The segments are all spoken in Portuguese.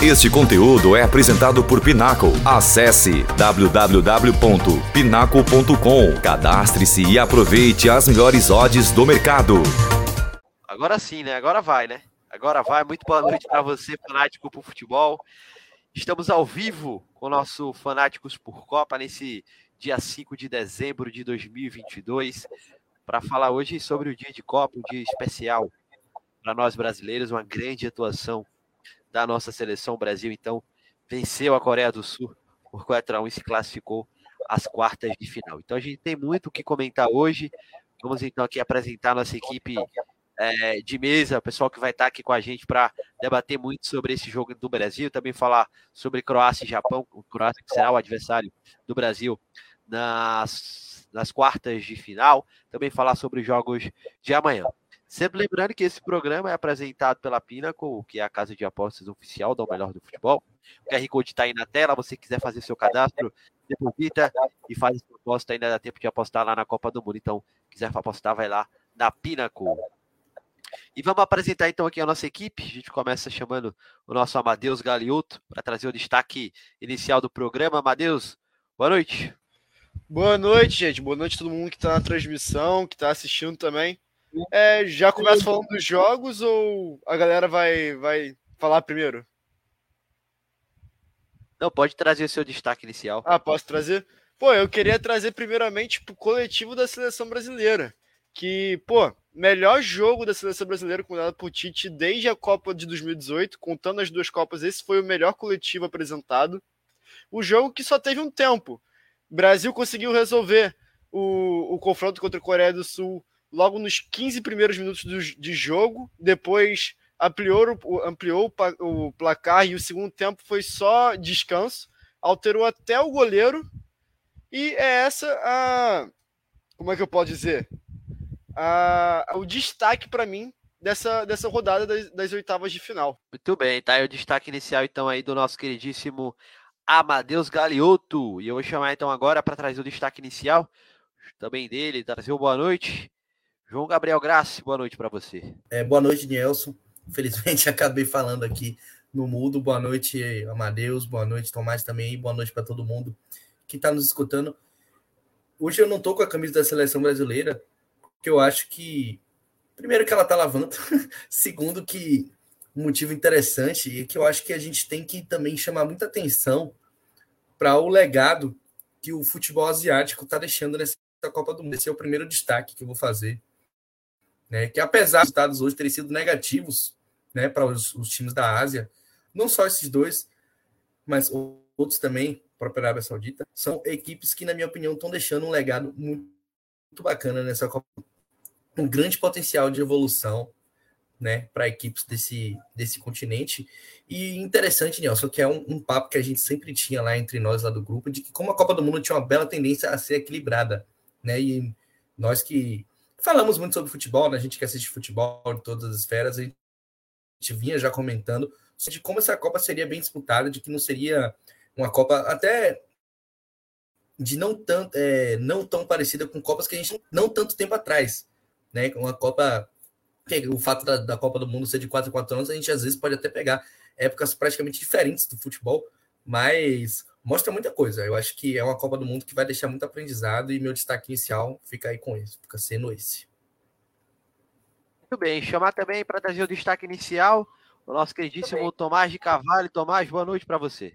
Este conteúdo é apresentado por Pinaco. Acesse www.pinaco.com. Cadastre-se e aproveite as melhores odds do mercado. Agora sim, né? Agora vai, né? Agora vai. Muito boa noite para você, fanático por futebol. Estamos ao vivo com o nosso Fanáticos por Copa nesse dia 5 de dezembro de 2022 para falar hoje sobre o dia de Copa, um dia especial para nós brasileiros, uma grande atuação da nossa seleção. O Brasil, então, venceu a Coreia do Sul por 4 a 1 e se classificou às quartas de final. Então, a gente tem muito o que comentar hoje. Vamos, então, aqui apresentar nossa equipe é, de mesa, o pessoal que vai estar aqui com a gente para debater muito sobre esse jogo do Brasil, também falar sobre Croácia e Japão, o Croácia que será o adversário do Brasil nas, nas quartas de final, também falar sobre os jogos de amanhã. Sempre lembrando que esse programa é apresentado pela Pinnacle, que é a casa de apostas oficial da O Melhor do Futebol. O QR Code está aí na tela, você quiser fazer seu cadastro, deposita e faz a aposta, ainda dá tempo de apostar lá na Copa do Mundo. Então, quiser apostar, vai lá na Pinnacle. E vamos apresentar então aqui a nossa equipe. A gente começa chamando o nosso Amadeus Galiotto para trazer o destaque inicial do programa. Amadeus, boa noite. Boa noite, gente. Boa noite a todo mundo que está na transmissão, que está assistindo também. É, já começa falando dos jogos ou a galera vai, vai falar primeiro? Não, pode trazer o seu destaque inicial. Ah, posso trazer? Pô, eu queria trazer primeiramente pro coletivo da seleção brasileira. Que, pô, melhor jogo da seleção brasileira comandado por Tite desde a Copa de 2018, contando as duas Copas, esse foi o melhor coletivo apresentado. O jogo que só teve um tempo. O Brasil conseguiu resolver o, o confronto contra a Coreia do Sul logo nos 15 primeiros minutos do, de jogo, depois ampliou, ampliou o placar e o segundo tempo foi só descanso, alterou até o goleiro, e é essa a. Como é que eu posso dizer? A, o destaque para mim dessa, dessa rodada das, das, oitavas de final. Muito bem, tá aí o destaque inicial então aí do nosso queridíssimo Amadeus Galiotto. E eu vou chamar então agora para trazer o destaque inicial também dele, trazer o boa noite. João Gabriel Grassi, boa noite para você. É, boa noite, Nelson. Infelizmente acabei falando aqui no mudo. Boa noite, Amadeus. Boa noite, Tomás também. Boa noite para todo mundo que está nos escutando. Hoje eu não estou com a camisa da seleção brasileira, porque eu acho que primeiro que ela está lavando, segundo que um motivo interessante é que eu acho que a gente tem que também chamar muita atenção para o legado que o futebol asiático está deixando nessa Copa do Mundo. Esse é o primeiro destaque que eu vou fazer né, que apesar dos resultados hoje terem sido negativos né, para os, os, times da Ásia, não só esses dois, mas outros também, a própria Arábia Saudita, são equipes que, na minha opinião, estão deixando um legado muito, muito bacana nessa Copa. Um grande potencial de evolução né, para equipes desse, desse continente. E interessante, Nelson, que é um, um, papo que a gente sempre tinha lá entre nós, lá do grupo, de que como a Copa do Mundo tinha uma bela tendência a ser equilibrada, né? E nós que Falamos muito sobre futebol, né? a gente que assiste futebol de todas as esferas, a gente vinha já comentando de como essa Copa seria bem disputada, de que não seria uma Copa até de não tão, é, não tão parecida com Copas que a gente não tanto tempo atrás, né? Uma Copa o fato da, da, Copa do Mundo ser de 4 em 4 anos, a gente às vezes pode até pegar épocas praticamente diferentes do futebol, mas mostra muita coisa. Eu acho que é uma Copa do Mundo que vai deixar muito aprendizado e meu destaque inicial fica aí com isso, fica sendo esse. Muito bem, chamar também para trazer o destaque inicial o nosso queridíssimo Tomás de Cavalho. Tomás, boa noite para você.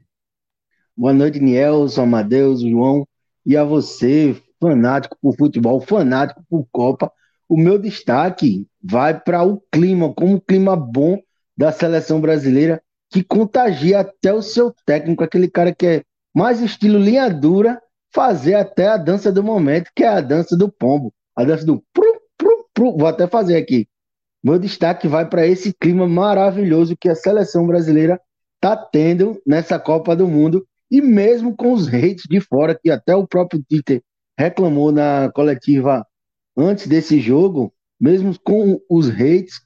Boa noite, Nielson, Amadeus, João e a você, fanático por futebol, fanático por Copa. O meu destaque vai para o clima, como um clima bom da seleção brasileira, que contagia até o seu técnico, aquele cara que é mais estilo linha dura, fazer até a dança do momento, que é a dança do pombo, a dança do pru, pru, pru. Vou até fazer aqui. Meu destaque vai para esse clima maravilhoso que a seleção brasileira está tendo nessa Copa do Mundo e mesmo com os hates de fora, que até o próprio Tite reclamou na coletiva antes desse jogo, mesmo com os hates,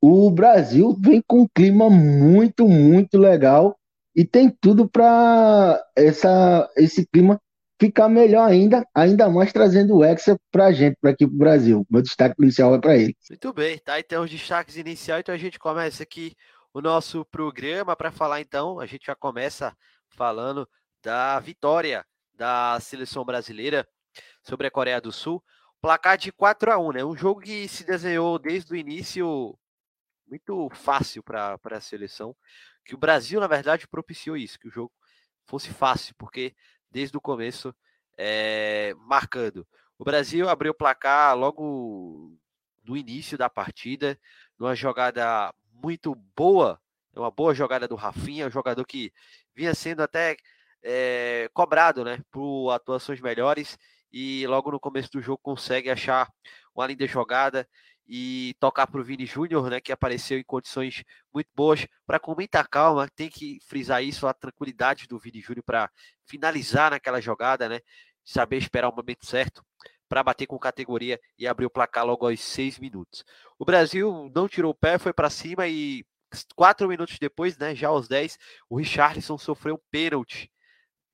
o Brasil vem com um clima muito, muito legal e tem tudo para esse clima ficar melhor ainda, ainda mais trazendo o Hexa para a gente, para aqui para o Brasil. Meu destaque inicial é para ele. Muito bem, tá? Então os destaques iniciais, então a gente começa aqui o nosso programa para falar então. A gente já começa falando da vitória da seleção brasileira sobre a Coreia do Sul. Placar de 4 a 1 né? Um jogo que se desenhou desde o início muito fácil para a seleção. Que o Brasil, na verdade, propiciou isso, que o jogo fosse fácil, porque desde o começo, é, marcando. O Brasil abriu o placar logo no início da partida, numa jogada muito boa, uma boa jogada do Rafinha, um jogador que vinha sendo até é, cobrado né, por atuações melhores e logo no começo do jogo consegue achar uma linda jogada e tocar para o Vini Júnior, né, que apareceu em condições muito boas, para com muita calma, tem que frisar isso, a tranquilidade do Vini Júnior para finalizar naquela jogada, né, saber esperar o momento certo para bater com categoria e abrir o placar logo aos seis minutos. O Brasil não tirou o pé, foi para cima e quatro minutos depois, né, já aos 10, o Richarlison sofreu um pênalti.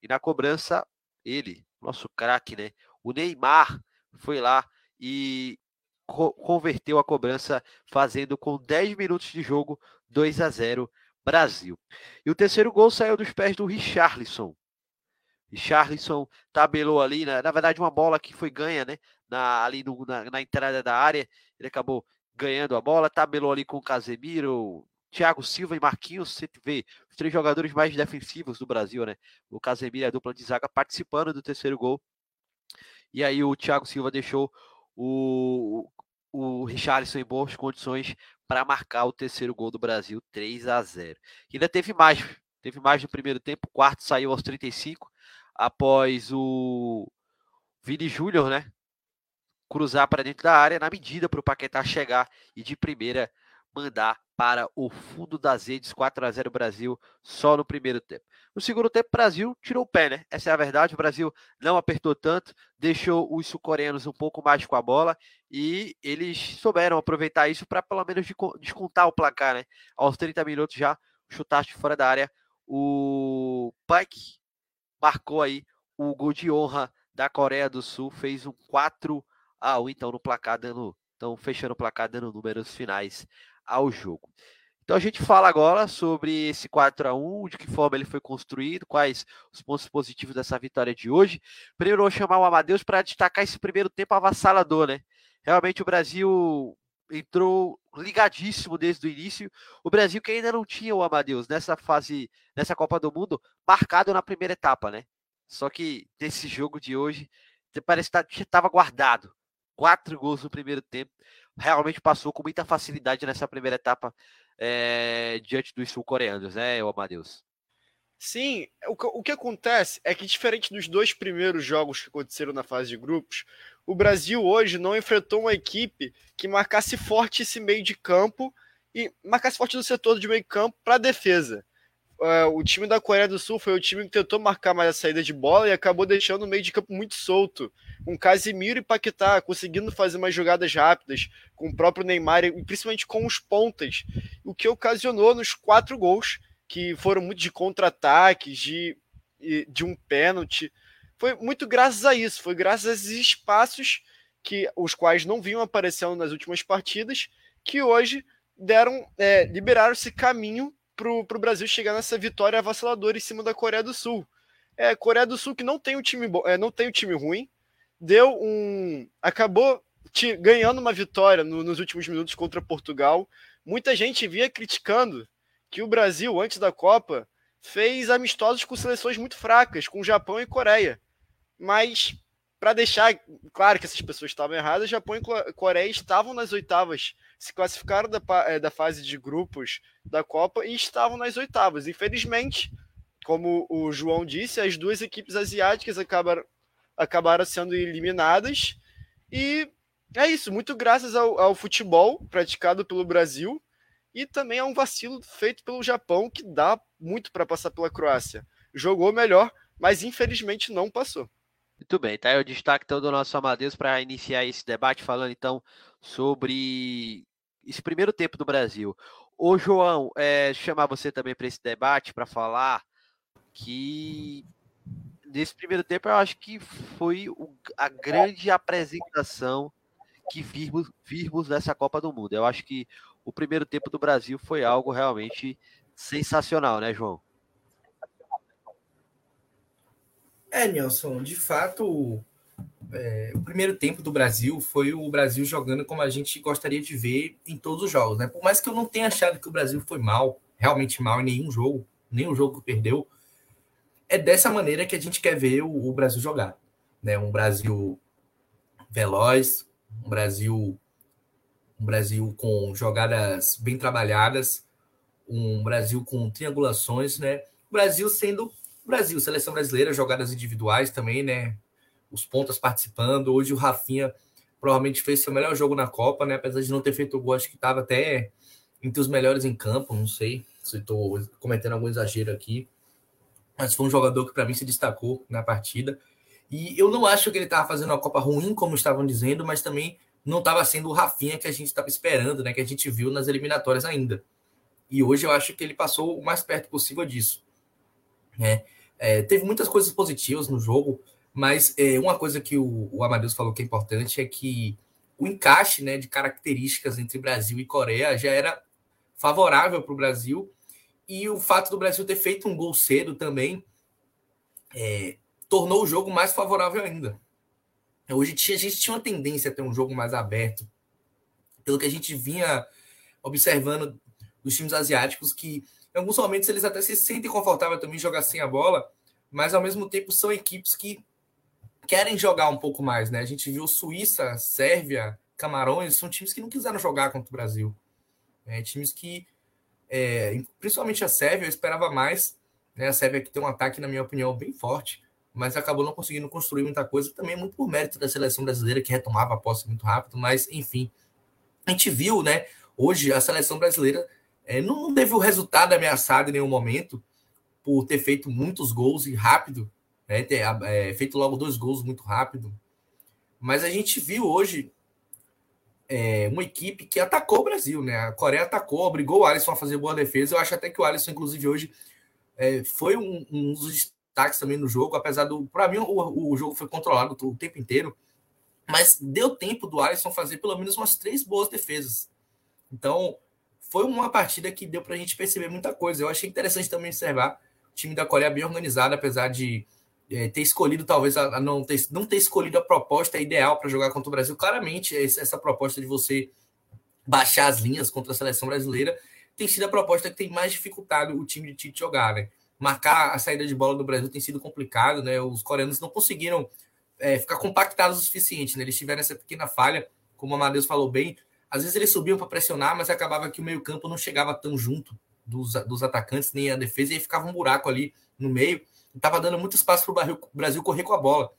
E na cobrança, ele, nosso craque, né, o Neymar, foi lá e co converteu a cobrança, fazendo com 10 minutos de jogo 2 a 0 Brasil. E o terceiro gol saiu dos pés do Richarlison. Richarlison tabelou ali, na, na verdade, uma bola que foi ganha, né? Na, ali no, na, na, entrada da área. Ele acabou ganhando a bola, tabelou ali com Casemiro, Thiago Silva e Marquinhos. Você vê os três jogadores mais defensivos do Brasil, né? O Casemiro e a dupla de zaga participando do terceiro gol. E aí o Thiago Silva deixou o, o Richarlison em boas condições para marcar o terceiro gol do Brasil, 3 a 0. E ainda teve mais, teve mais no primeiro tempo, o quarto saiu aos 35, após o Vini Júnior, né, cruzar para dentro da área na medida para o Paquetá chegar e de primeira mandar para o fundo das redes 4 a 0 Brasil só no primeiro tempo. No segundo tempo, o Brasil tirou o pé, né? Essa é a verdade. O Brasil não apertou tanto, deixou os sul-coreanos um pouco mais com a bola e eles souberam aproveitar isso para pelo menos descontar o placar, né? Aos 30 minutos já, chutaste fora da área. O Pike marcou aí o gol de honra da Coreia do Sul, fez um 4 a 1 então no placar dando, então fechando o placar dando números finais ao jogo. Então a gente fala agora sobre esse 4 a 1 de que forma ele foi construído, quais os pontos positivos dessa vitória de hoje. Primeiro vou chamar o Amadeus para destacar esse primeiro tempo avassalador, né? Realmente o Brasil entrou ligadíssimo desde o início. O Brasil que ainda não tinha o Amadeus nessa fase, nessa Copa do Mundo, marcado na primeira etapa, né? Só que nesse jogo de hoje, parece que estava tá, guardado. Quatro gols no primeiro tempo realmente passou com muita facilidade nessa primeira etapa é, diante dos sul-coreanos, né, Amadeus? Sim, o que, o que acontece é que, diferente dos dois primeiros jogos que aconteceram na fase de grupos, o Brasil hoje não enfrentou uma equipe que marcasse forte esse meio de campo e marcasse forte no setor de meio campo para a defesa uh, o time da Coreia do Sul foi o time que tentou marcar mais a saída de bola e acabou deixando o meio de campo muito solto. Com Casimiro e Paquetá conseguindo fazer umas jogadas rápidas, com o próprio Neymar e principalmente com os pontas, o que ocasionou nos quatro gols, que foram muito de contra-ataques, de, de um pênalti. Foi muito graças a isso, foi graças a esses espaços que os quais não vinham aparecendo nas últimas partidas, que hoje deram é, liberaram esse caminho para o Brasil chegar nessa vitória avassaladora em cima da Coreia do Sul. É, Coreia do Sul que não tem um time bom, é, não tem um time ruim, deu um. acabou te, ganhando uma vitória no, nos últimos minutos contra Portugal. Muita gente vinha criticando que o Brasil, antes da Copa, fez amistosos com seleções muito fracas, com Japão e Coreia. Mas, para deixar claro que essas pessoas estavam erradas, Japão e Coreia estavam nas oitavas se classificaram da, é, da fase de grupos da Copa e estavam nas oitavas. Infelizmente, como o João disse, as duas equipes asiáticas acabaram, acabaram sendo eliminadas. E é isso, muito graças ao, ao futebol praticado pelo Brasil e também a um vacilo feito pelo Japão, que dá muito para passar pela Croácia. Jogou melhor, mas infelizmente não passou. Muito bem, tá aí o destaque então, do nosso Amadeus para iniciar esse debate, falando então sobre esse primeiro tempo do Brasil. Ô, João, é, chamar você também para esse debate para falar que nesse primeiro tempo eu acho que foi o, a grande apresentação que vimos, vimos nessa Copa do Mundo. Eu acho que o primeiro tempo do Brasil foi algo realmente sensacional, né, João? É, Nelson, de fato, é, o primeiro tempo do Brasil foi o Brasil jogando como a gente gostaria de ver em todos os jogos, né? Por mais que eu não tenha achado que o Brasil foi mal, realmente mal em nenhum jogo, nenhum jogo que perdeu, é dessa maneira que a gente quer ver o, o Brasil jogar, né? Um Brasil veloz, um Brasil um Brasil com jogadas bem trabalhadas, um Brasil com triangulações, né? O Brasil sendo Brasil, seleção brasileira, jogadas individuais também, né? Os pontas participando. Hoje o Rafinha provavelmente fez seu melhor jogo na Copa, né? Apesar de não ter feito o gol, acho que estava até entre os melhores em campo. Não sei se estou cometendo algum exagero aqui. Mas foi um jogador que para mim se destacou na partida. E eu não acho que ele estava fazendo uma Copa ruim, como estavam dizendo, mas também não estava sendo o Rafinha que a gente estava esperando, né? Que a gente viu nas eliminatórias ainda. E hoje eu acho que ele passou o mais perto possível disso. Né? É, teve muitas coisas positivas no jogo, mas é, uma coisa que o, o Amadeus falou que é importante é que o encaixe né, de características entre Brasil e Coreia já era favorável para o Brasil, e o fato do Brasil ter feito um gol cedo também é, tornou o jogo mais favorável ainda. Hoje a gente tinha uma tendência a ter um jogo mais aberto, pelo que a gente vinha observando dos times asiáticos, que em alguns momentos eles até se sentem confortáveis também jogar sem a bola, mas ao mesmo tempo são equipes que querem jogar um pouco mais, né? A gente viu Suíça, Sérvia, Camarões, são times que não quiseram jogar contra o Brasil. Né? Times que, é, principalmente a Sérvia, eu esperava mais. Né? A Sérvia que tem um ataque, na minha opinião, bem forte, mas acabou não conseguindo construir muita coisa, também muito por mérito da seleção brasileira, que retomava a posse muito rápido, mas enfim. A gente viu, né? Hoje a seleção brasileira é, não, não teve o resultado ameaçado em nenhum momento por ter feito muitos gols e rápido, né, ter é, feito logo dois gols muito rápido. Mas a gente viu hoje é, uma equipe que atacou o Brasil, né? A Coreia atacou, obrigou o Alisson a fazer boa defesa. Eu acho até que o Alisson, inclusive, hoje é, foi um, um, dos destaques também no jogo, apesar do. Para mim, o, o jogo foi controlado o tempo inteiro, mas deu tempo do Alisson fazer pelo menos umas três boas defesas. Então, foi uma partida que deu para a gente perceber muita coisa. Eu achei interessante também observar o time da Coreia bem organizado, apesar de é, ter escolhido, talvez, a, a não, ter, não ter escolhido a proposta ideal para jogar contra o Brasil. Claramente, essa proposta de você baixar as linhas contra a seleção brasileira tem sido a proposta que tem mais dificultado o time de Tite jogar, né? Marcar a saída de bola do Brasil tem sido complicado, né? Os coreanos não conseguiram é, ficar compactados o suficiente, né? Eles tiveram essa pequena falha, como o Amadeus falou bem, às vezes eles subiam para pressionar, mas acabava que o meio-campo não chegava tão junto dos, dos atacantes, nem a defesa, e ficava um buraco ali no meio. Estava dando muito espaço para o Brasil correr com a bola.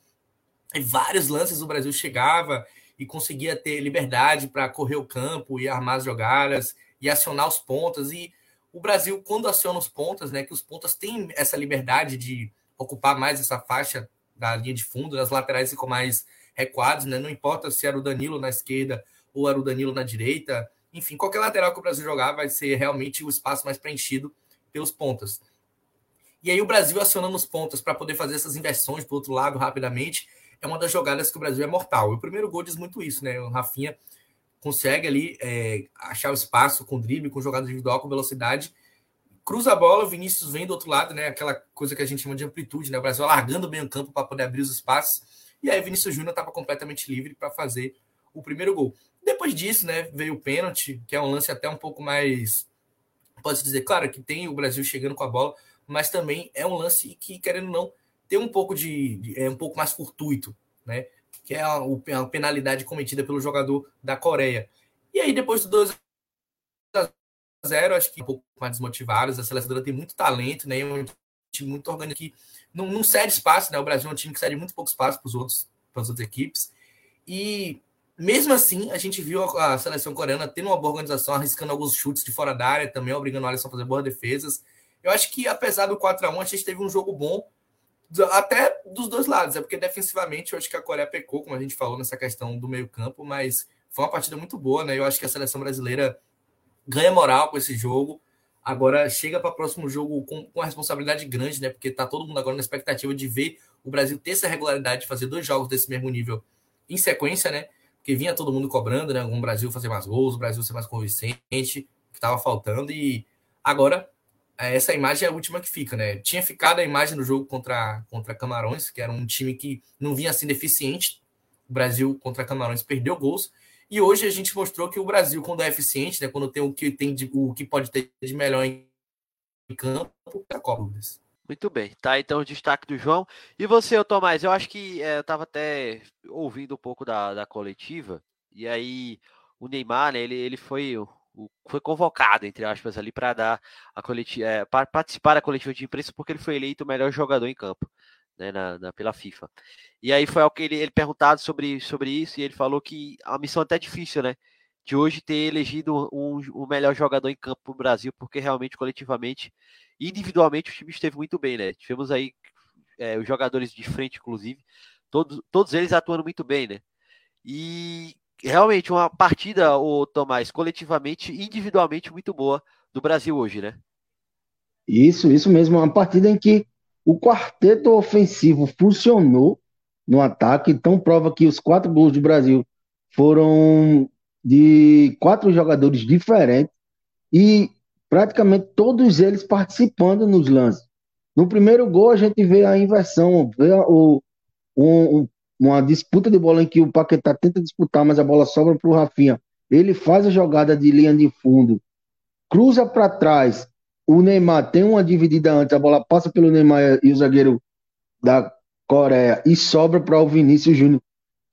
E vários lances o Brasil chegava e conseguia ter liberdade para correr o campo e armar as jogadas e acionar os pontas. E o Brasil, quando aciona os pontas, né, que os pontas têm essa liberdade de ocupar mais essa faixa da linha de fundo, as laterais ficam mais recuados, né? Não importa se era o Danilo na esquerda ou era o Danilo na direita. Enfim, qualquer lateral que o Brasil jogar vai ser realmente o espaço mais preenchido pelos pontas. E aí o Brasil acionando os pontas para poder fazer essas inversões para o outro lado rapidamente é uma das jogadas que o Brasil é mortal. E o primeiro gol diz muito isso, né? O Rafinha consegue ali é, achar o espaço com drible, com jogada individual, com velocidade, cruza a bola, o Vinícius vem do outro lado, né? Aquela coisa que a gente chama de amplitude, né? O Brasil largando bem o campo para poder abrir os espaços. E aí Vinícius Júnior estava completamente livre para fazer o primeiro gol. Depois disso, né, veio o pênalti, que é um lance até um pouco mais. Pode-se dizer, claro, que tem o Brasil chegando com a bola, mas também é um lance que, querendo ou não, tem um pouco de. de é um pouco mais fortuito, né? Que é a, a, penalidade cometida pelo jogador da Coreia. E aí, depois do 2 a 0 acho que um pouco mais desmotivados. A seleção tem muito talento, né? É um time muito orgânico que não, não cede espaço, né? O Brasil é um time que cede muito pouco espaço para os outros, para as outras equipes. E mesmo assim, a gente viu a seleção coreana tendo uma boa organização, arriscando alguns chutes de fora da área também, obrigando o Alisson a fazer boas defesas. Eu acho que, apesar do 4 a 1 a gente teve um jogo bom, até dos dois lados. É porque defensivamente eu acho que a Coreia pecou, como a gente falou nessa questão do meio-campo, mas foi uma partida muito boa, né? Eu acho que a seleção brasileira ganha moral com esse jogo. Agora chega para o próximo jogo com, com uma responsabilidade grande, né? Porque tá todo mundo agora na expectativa de ver o Brasil ter essa regularidade de fazer dois jogos desse mesmo nível em sequência, né? porque vinha todo mundo cobrando, né? O Brasil fazer mais gols, o Brasil ser mais convincente, que estava faltando, e agora essa imagem é a última que fica, né? Tinha ficado a imagem do jogo contra, contra Camarões, que era um time que não vinha assim deficiente. O Brasil contra Camarões perdeu gols. E hoje a gente mostrou que o Brasil, quando é eficiente, né, quando tem o que tem de, o que pode ter de melhor em campo, é a Copa. Muito bem, tá então o destaque do João. E você, Tomás, eu acho que é, eu estava até ouvindo um pouco da, da coletiva, e aí o Neymar, né, ele, ele foi, foi convocado, entre aspas, ali para dar a coletiva, é, para participar da coletiva de imprensa, porque ele foi eleito o melhor jogador em campo. Né, na, na, pela FIFA. E aí foi o que ele, ele perguntado sobre, sobre isso, e ele falou que a missão é até difícil, né? De hoje ter elegido um, o melhor jogador em campo no Brasil, porque realmente, coletivamente, individualmente o time esteve muito bem, né? Tivemos aí é, os jogadores de frente, inclusive, todos, todos eles atuando muito bem, né? E realmente uma partida, o Tomás, coletivamente, individualmente muito boa do Brasil hoje, né? Isso, isso mesmo, uma partida em que o quarteto ofensivo funcionou no ataque, então prova que os quatro gols do Brasil foram de quatro jogadores diferentes e praticamente todos eles participando nos lances. No primeiro gol, a gente vê a inversão, vê o, um, uma disputa de bola em que o Paquetá tenta disputar, mas a bola sobra para o Rafinha. Ele faz a jogada de linha de fundo, cruza para trás. O Neymar tem uma dividida antes, a bola passa pelo Neymar e o zagueiro da Coreia e sobra para o Vinícius Júnior,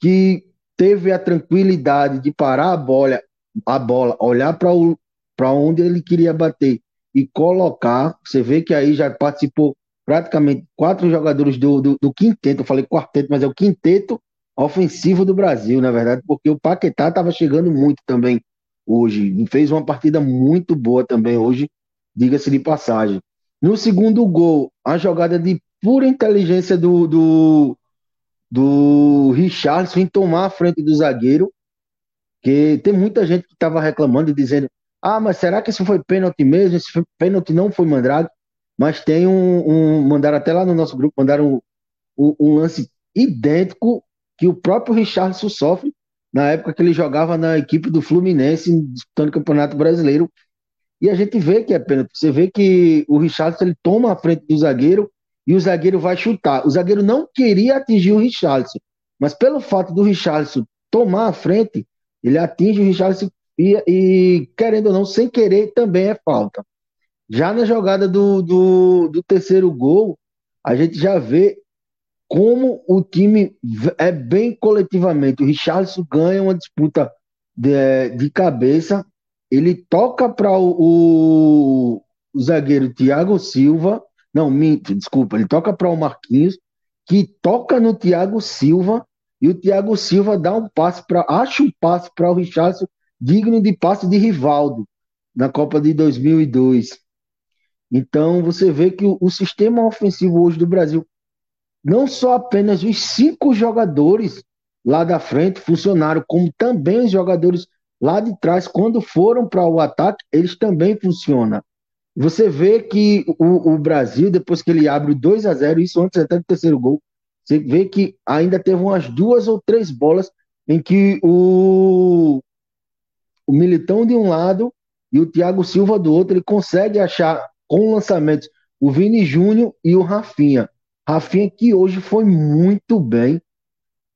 que teve a tranquilidade de parar a bola, a bola olhar para onde ele queria bater e colocar. Você vê que aí já participou praticamente quatro jogadores do, do, do quinteto, eu falei quarteto, mas é o quinteto ofensivo do Brasil, na verdade, porque o Paquetá estava chegando muito também hoje. Fez uma partida muito boa também hoje, diga-se de passagem. No segundo gol, a jogada de pura inteligência do, do, do Richardson em tomar a frente do zagueiro, que tem muita gente que estava reclamando e dizendo ah, mas será que isso foi pênalti mesmo? Esse pênalti não foi mandrado, mas tem um, um mandaram até lá no nosso grupo, mandaram um, um, lance idêntico que o próprio Richardson sofre na época que ele jogava na equipe do Fluminense disputando o Campeonato Brasileiro. E a gente vê que é pênalti. Você vê que o Richardson ele toma a frente do zagueiro e o zagueiro vai chutar. O zagueiro não queria atingir o Richardson, mas pelo fato do Richardson tomar a frente, ele atinge o Richardson e, e, querendo ou não, sem querer, também é falta. Já na jogada do, do, do terceiro gol, a gente já vê como o time é bem coletivamente. O Richardson ganha uma disputa de, de cabeça, ele toca para o, o, o, zagueiro Thiago Silva, não, minto, desculpa, ele toca para o Marquinhos, que toca no Thiago Silva, e o Thiago Silva dá um passe para, acha um passe para o Richardson digno de passe de Rivaldo na Copa de 2002. Então você vê que o, o sistema ofensivo hoje do Brasil, não só apenas os cinco jogadores lá da frente funcionaram, como também os jogadores lá de trás, quando foram para o ataque, eles também funcionam. Você vê que o, o, Brasil, depois que ele abre o 2 a 0 isso antes até do terceiro gol, você vê que ainda teve umas duas ou três bolas em que o, o Militão de um lado e o Thiago Silva do outro, ele consegue achar com lançamentos o Vini Júnior e o Rafinha. Rafinha que hoje foi muito bem.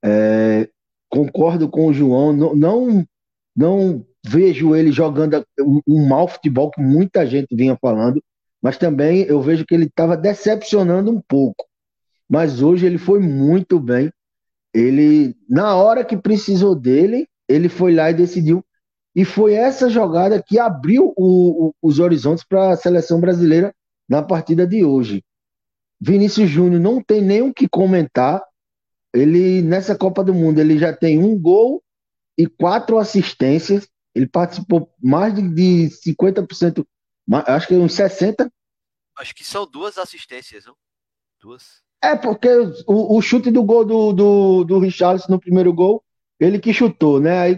É, concordo com o João, não, não, não vejo ele jogando um, um mau futebol que muita gente vinha falando, mas também eu vejo que ele estava decepcionando um pouco. Mas hoje ele foi muito bem. Ele, na hora que precisou dele, ele foi lá e decidiu e foi essa jogada que abriu o, o, os horizontes para a seleção brasileira na partida de hoje. Vinícius Júnior não tem nem o que comentar. Ele, nessa Copa do Mundo, ele já tem um gol e quatro assistências. Ele participou mais de, de 50%, acho que uns 60%. Acho que são duas assistências, não? Duas. É, porque o, o chute do gol do, do, do Richarlison no primeiro gol, ele que chutou, né? Aí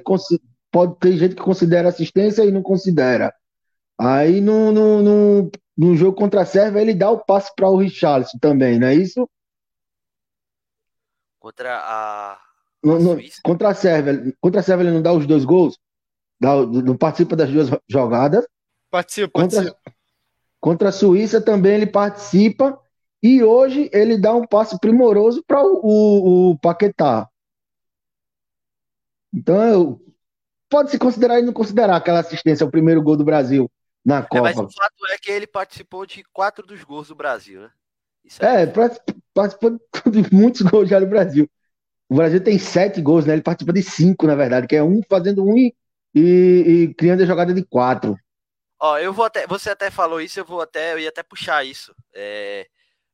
pode ter gente que considera assistência e não considera. Aí no, no, no, no jogo contra a Sérvia ele dá o passe para o Richarlison também, não é isso? Contra a, No, no, contra a Sérvia. Contra a Sérvia ele não dá os dois gols? Dá, não participa das duas jogadas. Participa, contra, participa. Contra a Suíça também ele participa. E hoje ele dá um passe primoroso para o, o, o, Paquetá. Então, pode se considerar e não considerar aquela assistência ao primeiro gol do Brasil na Copa. É, mas o fato é que ele participou de quatro dos gols do Brasil, né? é, participou de muitos gols já no Brasil. O Brasil tem sete gols, né? Ele participa de cinco, na verdade, que é um fazendo um e, e, e criando a jogada de quatro. Ó, eu vou até. Você até falou isso, eu vou até. Eu ia até puxar isso é,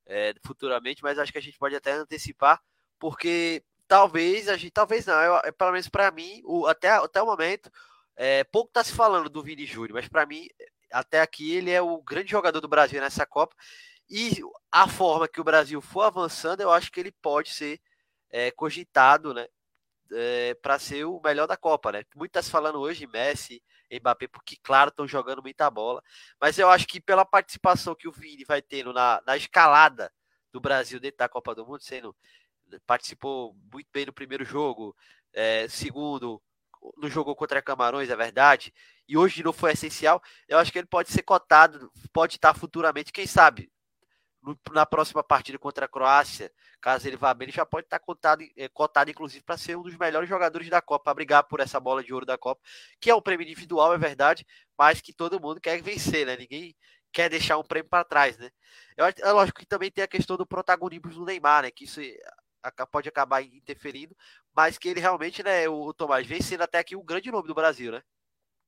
é, futuramente, mas acho que a gente pode até antecipar, porque talvez a gente. Talvez não, eu, pelo menos para mim, o, até, até o momento, é, pouco tá se falando do Vini Júnior, mas para mim, até aqui, ele é o grande jogador do Brasil nessa Copa. E a forma que o Brasil for avançando, eu acho que ele pode ser é, cogitado, né? É, para ser o melhor da Copa, né? Muitas tá falando hoje Messi, Mbappé, porque, claro, estão jogando muita bola. Mas eu acho que pela participação que o Vini vai tendo na, na escalada do Brasil dentro da Copa do Mundo, sendo participou muito bem no primeiro jogo, é, segundo, no jogo contra Camarões, é verdade, e hoje não foi essencial, eu acho que ele pode ser cotado, pode estar futuramente, quem sabe, na próxima partida contra a Croácia, caso ele vá bem, ele já pode estar cotado, é, cotado inclusive, para ser um dos melhores jogadores da Copa, para brigar por essa bola de ouro da Copa, que é um prêmio individual, é verdade, mas que todo mundo quer vencer, né? Ninguém quer deixar um prêmio para trás, né? Eu, é lógico que também tem a questão do protagonismo do Neymar, né? Que isso pode acabar interferindo, mas que ele realmente, né, o, o Tomás, vem sendo até aqui um grande nome do Brasil, né?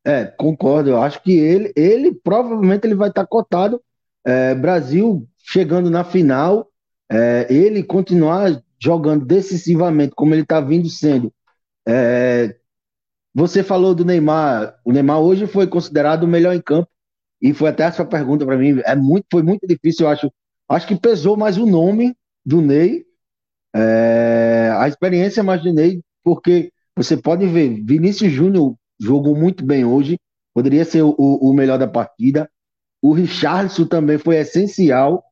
É, concordo. Eu acho que ele, ele provavelmente ele vai estar cotado. É, Brasil chegando na final, é, ele continuar jogando decisivamente, como ele está vindo sendo. É, você falou do Neymar, o Neymar hoje foi considerado o melhor em campo, e foi até essa pergunta para mim, é muito, foi muito difícil, eu acho. Acho que pesou mais o nome do Ney, é, a experiência Ney, porque você pode ver, Vinícius Júnior jogou muito bem hoje, poderia ser o, o melhor da partida. O Richardson também foi essencial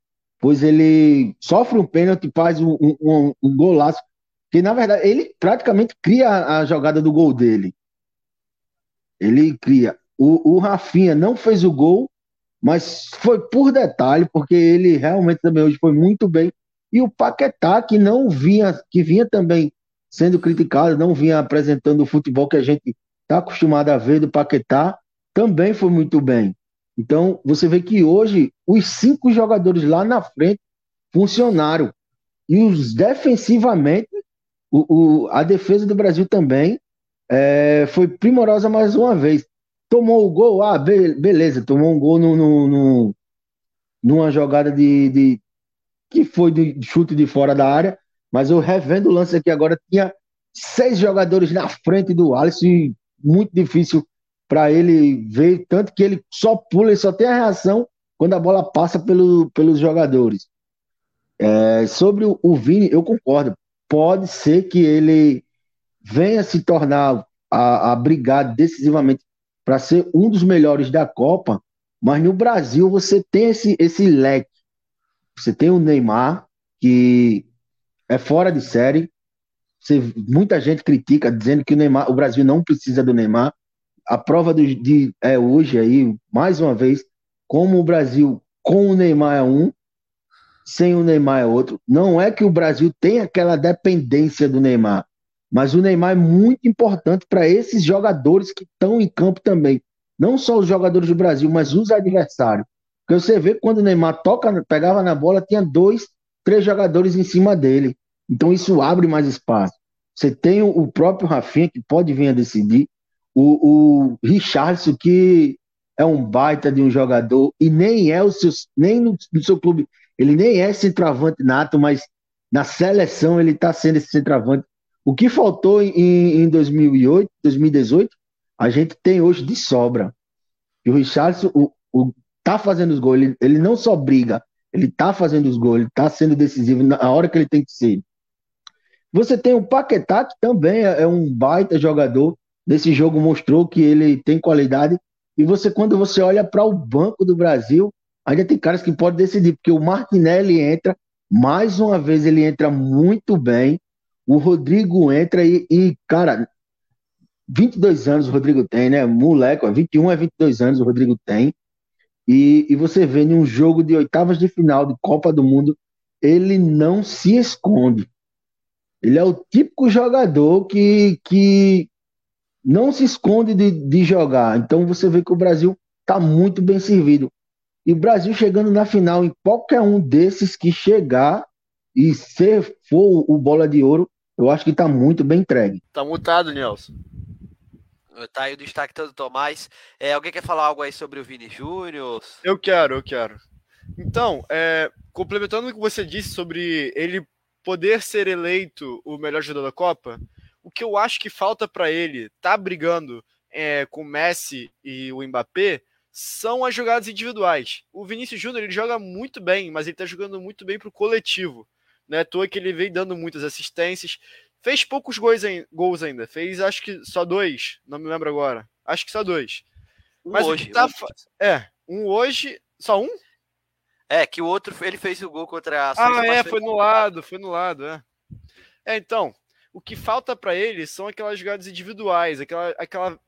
pois ele sofre um pênalti, faz um, um, um golaço, que na verdade ele praticamente cria a jogada do gol dele. Ele cria. O, o Rafinha não fez o gol, mas foi por detalhe, porque ele realmente também hoje foi muito bem. E o Paquetá, que não vinha, que vinha também sendo criticado, não vinha apresentando o futebol que a gente está acostumado a ver do Paquetá, também foi muito bem. Então, você vê que hoje os cinco jogadores lá na frente funcionaram. E os defensivamente, o, o a defesa do Brasil também é, foi primorosa mais uma vez. Tomou o gol, ah, be beleza, tomou um gol no, no, no numa jogada de, de, que foi de chute de fora da área, mas eu revendo o lance aqui agora, tinha seis jogadores na frente do Alisson e muito difícil para ele ver, tanto que ele só pula, e só tem a reação quando a bola passa pelo, pelos jogadores. É, sobre o, o, Vini, eu concordo. Pode ser que ele venha se tornar a, a brigar decisivamente para ser um dos melhores da Copa, mas no Brasil você tem esse, esse leque. Você tem o Neymar, que é fora de série. Você, muita gente critica, dizendo que o Neymar, o Brasil não precisa do Neymar a prova do, de é hoje aí, mais uma vez, como o Brasil com o Neymar é um, sem o Neymar é outro. Não é que o Brasil tem aquela dependência do Neymar, mas o Neymar é muito importante para esses jogadores que estão em campo também. Não só os jogadores do Brasil, mas os adversários. Porque você vê quando o Neymar toca, pegava na bola, tinha dois, três jogadores em cima dele. Então isso abre mais espaço. Você tem o próprio Rafinha, que pode vir a decidir o, o Richardson, que é um baita de um jogador, e nem é o seu, nem no, no seu clube, ele nem é centroavante nato, mas na seleção ele está sendo esse centroavante. O que faltou em, em 2008, 2018, a gente tem hoje de sobra. E o Richardson o, o, tá fazendo os gols, ele, ele não só briga, ele tá fazendo os gols, ele tá sendo decisivo na hora que ele tem que ser. Você tem o Paquetá, que também é, é um baita jogador, nesse jogo mostrou que ele tem qualidade. E você, quando você olha para o Banco do Brasil, ainda tem caras que podem decidir, porque o Martinelli entra, mais uma vez ele entra muito bem. O Rodrigo entra e, e, cara, 22 anos o Rodrigo tem, né? Moleque, ó, 21 a 22 anos o Rodrigo tem. E, e você vê em um jogo de oitavas de final de Copa do Mundo, ele não se esconde. Ele é o típico jogador que, que não se esconde de, de jogar. Então você vê que o Brasil está muito bem servido. E o Brasil chegando na final, em qualquer um desses que chegar e se for o bola de ouro, eu acho que está muito bem entregue. Tá mutado, Nelson. Tá aí o destaque todo Tomás. É, alguém quer falar algo aí sobre o Vini Júnior? Eu quero, eu quero. Então, é, complementando o que você disse sobre ele poder ser eleito o melhor jogador da Copa, o que eu acho que falta para ele tá brigando é, com o Messi e o Mbappé são as jogadas individuais. O Vinícius Júnior ele joga muito bem, mas ele tá jogando muito bem pro coletivo. Não é à toa que ele vem dando muitas assistências, Fez poucos gols, em, gols ainda. Fez acho que só dois. Não me lembro agora. Acho que só dois. Um Mas hoje. Tá... É, um hoje. Só um? É, que o outro ele fez o gol contra a Ah, é, foi no lado, foi no lado, é. É, então, o que falta para ele são aquelas jogadas individuais, aquela, aquela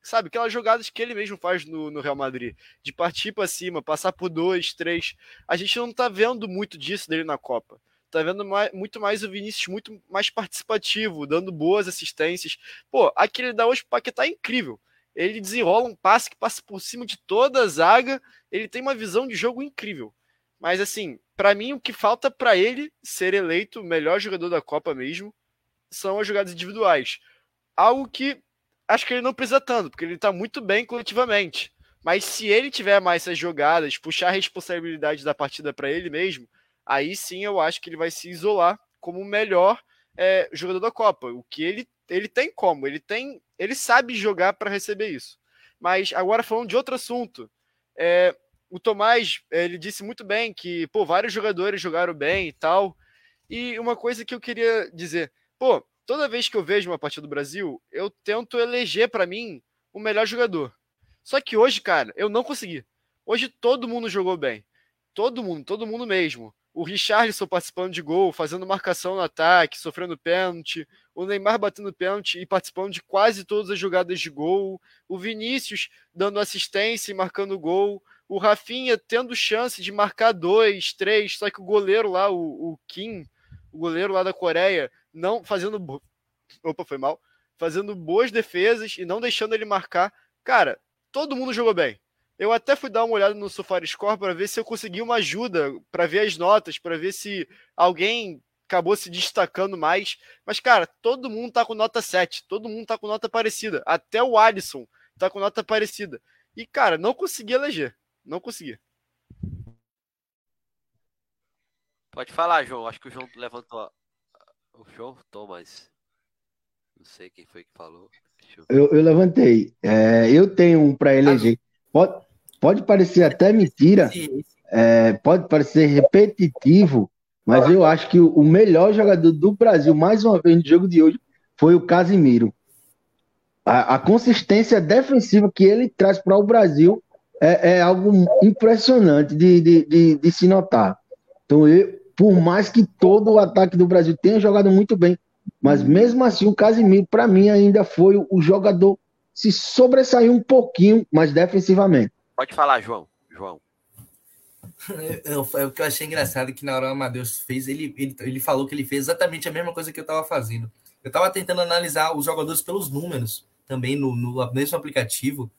sabe, aquelas jogadas que ele mesmo faz no, no Real Madrid, de partir para cima, passar por dois, três. A gente não tá vendo muito disso dele na Copa tá vendo mais, muito mais o Vinícius muito mais participativo, dando boas assistências. Pô, aquele da hoje pro Paquetá é incrível. Ele desenrola um passe que passa por cima de toda a zaga, ele tem uma visão de jogo incrível. Mas assim, para mim o que falta para ele ser eleito o melhor jogador da Copa mesmo são as jogadas individuais. Algo que acho que ele não precisa tanto, porque ele tá muito bem coletivamente. Mas se ele tiver mais essas jogadas, puxar a responsabilidade da partida para ele mesmo, aí sim eu acho que ele vai se isolar como o melhor é, jogador da Copa. O que ele, ele tem como, ele tem, ele sabe jogar para receber isso. Mas agora falando de outro assunto, é, o Tomás ele disse muito bem que pô, vários jogadores jogaram bem e tal. E uma coisa que eu queria dizer, pô, toda vez que eu vejo uma partida do Brasil, eu tento eleger para mim o melhor jogador. Só que hoje, cara, eu não consegui. Hoje todo mundo jogou bem. Todo mundo, todo mundo mesmo o Richarlison participando de gol, fazendo marcação no ataque, sofrendo pênalti, o Neymar batendo pênalti e participando de quase todas as jogadas de gol, o Vinícius dando assistência e marcando gol, o Rafinha tendo chance de marcar dois, três, só que o goleiro lá, o, o Kim, o goleiro lá da Coreia, não fazendo. Opa, foi mal. Fazendo boas defesas e não deixando ele marcar. Cara, todo mundo jogou bem. Eu até fui dar uma olhada no SofaScore para ver se eu consegui uma ajuda, para ver as notas, para ver se alguém acabou se destacando mais. Mas, cara, todo mundo tá com nota 7, todo mundo tá com nota parecida. Até o Alisson tá com nota parecida. E, cara, não consegui eleger. Não consegui. Pode falar, João. Acho que o João levantou. O João Thomas. Não sei quem foi que falou. Eu... Eu, eu, levantei. É, eu tenho um para eleger. Pode, pode parecer até mentira, é, pode parecer repetitivo, mas eu acho que o melhor jogador do Brasil, mais uma vez no jogo de hoje, foi o Casimiro. A, a consistência defensiva que ele traz para o Brasil é, é, algo impressionante de, de, de, de se notar. Então, eu, por mais que todo o ataque do Brasil tenha jogado muito bem, mas mesmo assim o Casimiro, para mim, ainda foi o jogador se sobressaiu um pouquinho, mas defensivamente. Pode falar, João. João. Eu, o que eu achei engraçado é que na hora o Amadeus fez, ele, ele, ele falou que ele fez exatamente a mesma coisa que eu estava fazendo. Eu estava tentando analisar os jogadores pelos números também no, no mesmo aplicativo,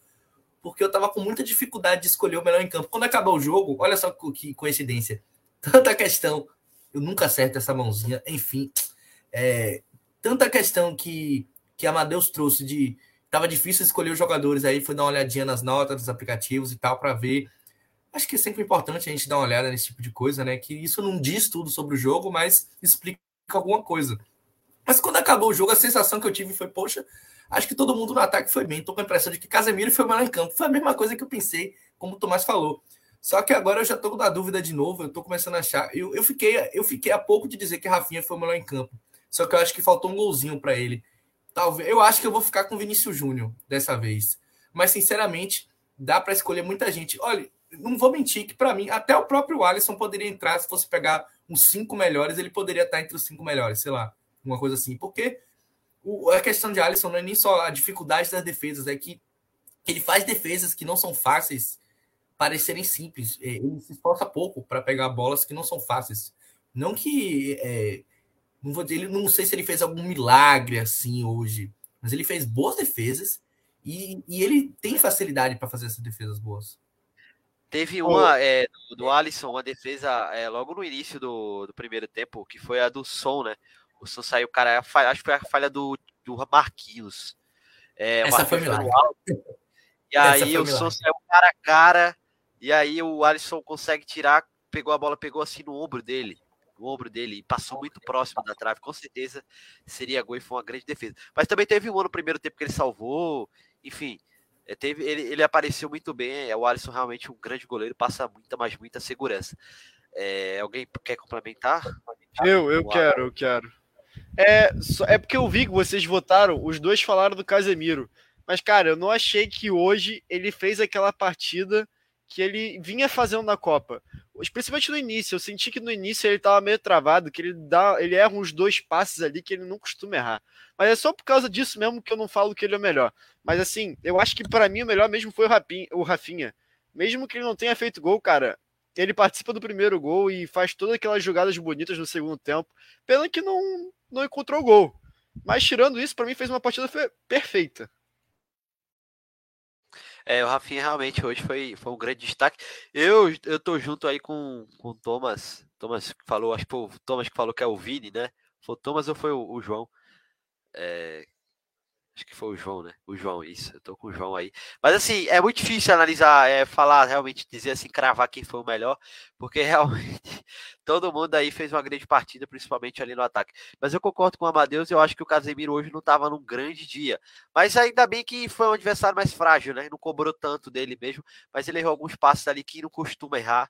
porque eu estava com muita dificuldade de escolher o melhor em campo. Quando acabou o jogo, olha só que coincidência. Tanta questão, eu nunca acerto essa mãozinha, enfim. É, tanta questão que, que Amadeus trouxe de Tava difícil escolher os jogadores aí, fui dar uma olhadinha nas notas dos aplicativos e tal para ver. Acho que é sempre importante a gente dar uma olhada nesse tipo de coisa, né? Que isso não diz tudo sobre o jogo, mas explica alguma coisa. Mas quando acabou o jogo, a sensação que eu tive foi, poxa, acho que todo mundo no ataque foi bem. Tô com a impressão de que Casemiro foi mal em campo. Foi a mesma coisa que eu pensei, como o Tomás falou. Só que agora eu já tô na dúvida de novo, eu tô começando a achar. Eu, eu, fiquei, eu fiquei a pouco de dizer que Rafinha foi melhor em campo. Só que eu acho que faltou um golzinho para ele. Talvez, eu acho que eu vou ficar com o Vinícius Júnior dessa vez. Mas sinceramente, dá para escolher muita gente. Olha, não vou mentir que para mim até o próprio Alisson poderia entrar se fosse pegar uns cinco melhores, ele poderia estar entre os cinco melhores, sei lá. uma coisa assim, porque o, a questão de Alisson não é nem só a dificuldade das defesas, é que ele faz defesas que não são fáceis parecerem simples. É, ele se esforça pouco para pegar bolas que não são fáceis. Não que. É, não vou dizer, não sei se ele fez algum milagre assim hoje, mas ele fez boas defesas e, e ele tem facilidade para fazer essas defesas boas. Teve uma é, do, do Alisson, uma defesa é, logo no início do, do primeiro tempo, que foi a do som, né? O som saiu, cara, falha, acho que foi a falha do, do Marquinhos. É, Essa foi milagre. E aí o som saiu cara a cara, e aí o Alisson consegue tirar, pegou a bola, pegou assim no ombro dele no ombro dele e passou muito próximo da trave, com certeza seria gol e foi uma grande defesa. Mas também teve um no primeiro tempo que ele salvou, enfim, é, teve, ele, ele apareceu muito bem. É o Alisson realmente um grande goleiro, passa muita, mas muita segurança. É, alguém quer complementar? Eu, eu quero, eu quero. É, é porque eu vi que vocês votaram, os dois falaram do Casemiro. Mas, cara, eu não achei que hoje ele fez aquela partida que ele vinha fazendo na Copa. Principalmente no início, eu senti que no início ele estava meio travado, que ele dá, ele erra uns dois passes ali que ele não costuma errar. Mas é só por causa disso mesmo que eu não falo que ele é o melhor. Mas assim, eu acho que para mim o melhor mesmo foi o, Rapinha, o Rafinha. Mesmo que ele não tenha feito gol, cara, ele participa do primeiro gol e faz todas aquelas jogadas bonitas no segundo tempo. Pena que não, não encontrou gol. Mas tirando isso, para mim fez uma partida perfeita. É, o Rafinha realmente hoje foi, foi um grande destaque. Eu, eu tô junto aí com, com o Thomas. Thomas falou, acho que o Thomas que falou que é o Vini, né? Foi o Thomas ou foi o, o João? É, Acho que foi o João, né? O João, isso. Eu tô com o João aí. Mas assim, é muito difícil analisar, é, falar, realmente, dizer assim, cravar quem foi o melhor, porque realmente todo mundo aí fez uma grande partida, principalmente ali no ataque. Mas eu concordo com o Amadeus, eu acho que o Casemiro hoje não tava num grande dia. Mas ainda bem que foi um adversário mais frágil, né? Não cobrou tanto dele mesmo, mas ele errou alguns passos ali que não costuma errar,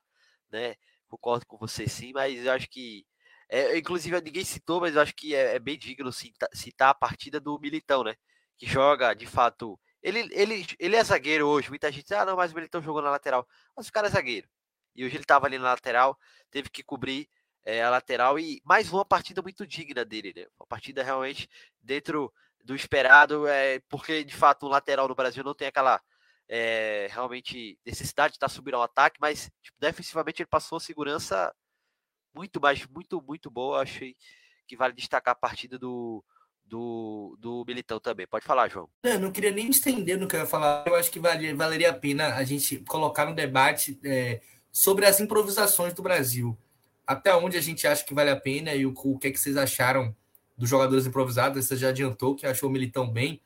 né? Concordo com você sim, mas eu acho que. É, inclusive, ninguém citou, mas eu acho que é, é bem digno citar, citar a partida do Militão, né? Que joga de fato. Ele, ele, ele é zagueiro hoje. Muita gente diz, ah, não, mas o Militão jogou na lateral. Mas o cara é zagueiro. E hoje ele estava ali na lateral, teve que cobrir é, a lateral e mais uma partida muito digna dele, né? Uma partida realmente dentro do esperado, é, porque de fato o lateral no Brasil não tem aquela é, realmente necessidade de estar tá subindo ao ataque, mas tipo, defensivamente ele passou segurança muito, mais muito, muito boa. Achei que vale destacar a partida do, do, do Militão também. Pode falar, João. Não, não queria nem estender no que eu ia falar. Eu acho que valeria, valeria a pena a gente colocar no debate é, sobre as improvisações do Brasil. Até onde a gente acha que vale a pena e o, o que é que vocês acharam dos jogadores improvisados. Você já adiantou que achou o Militão bem.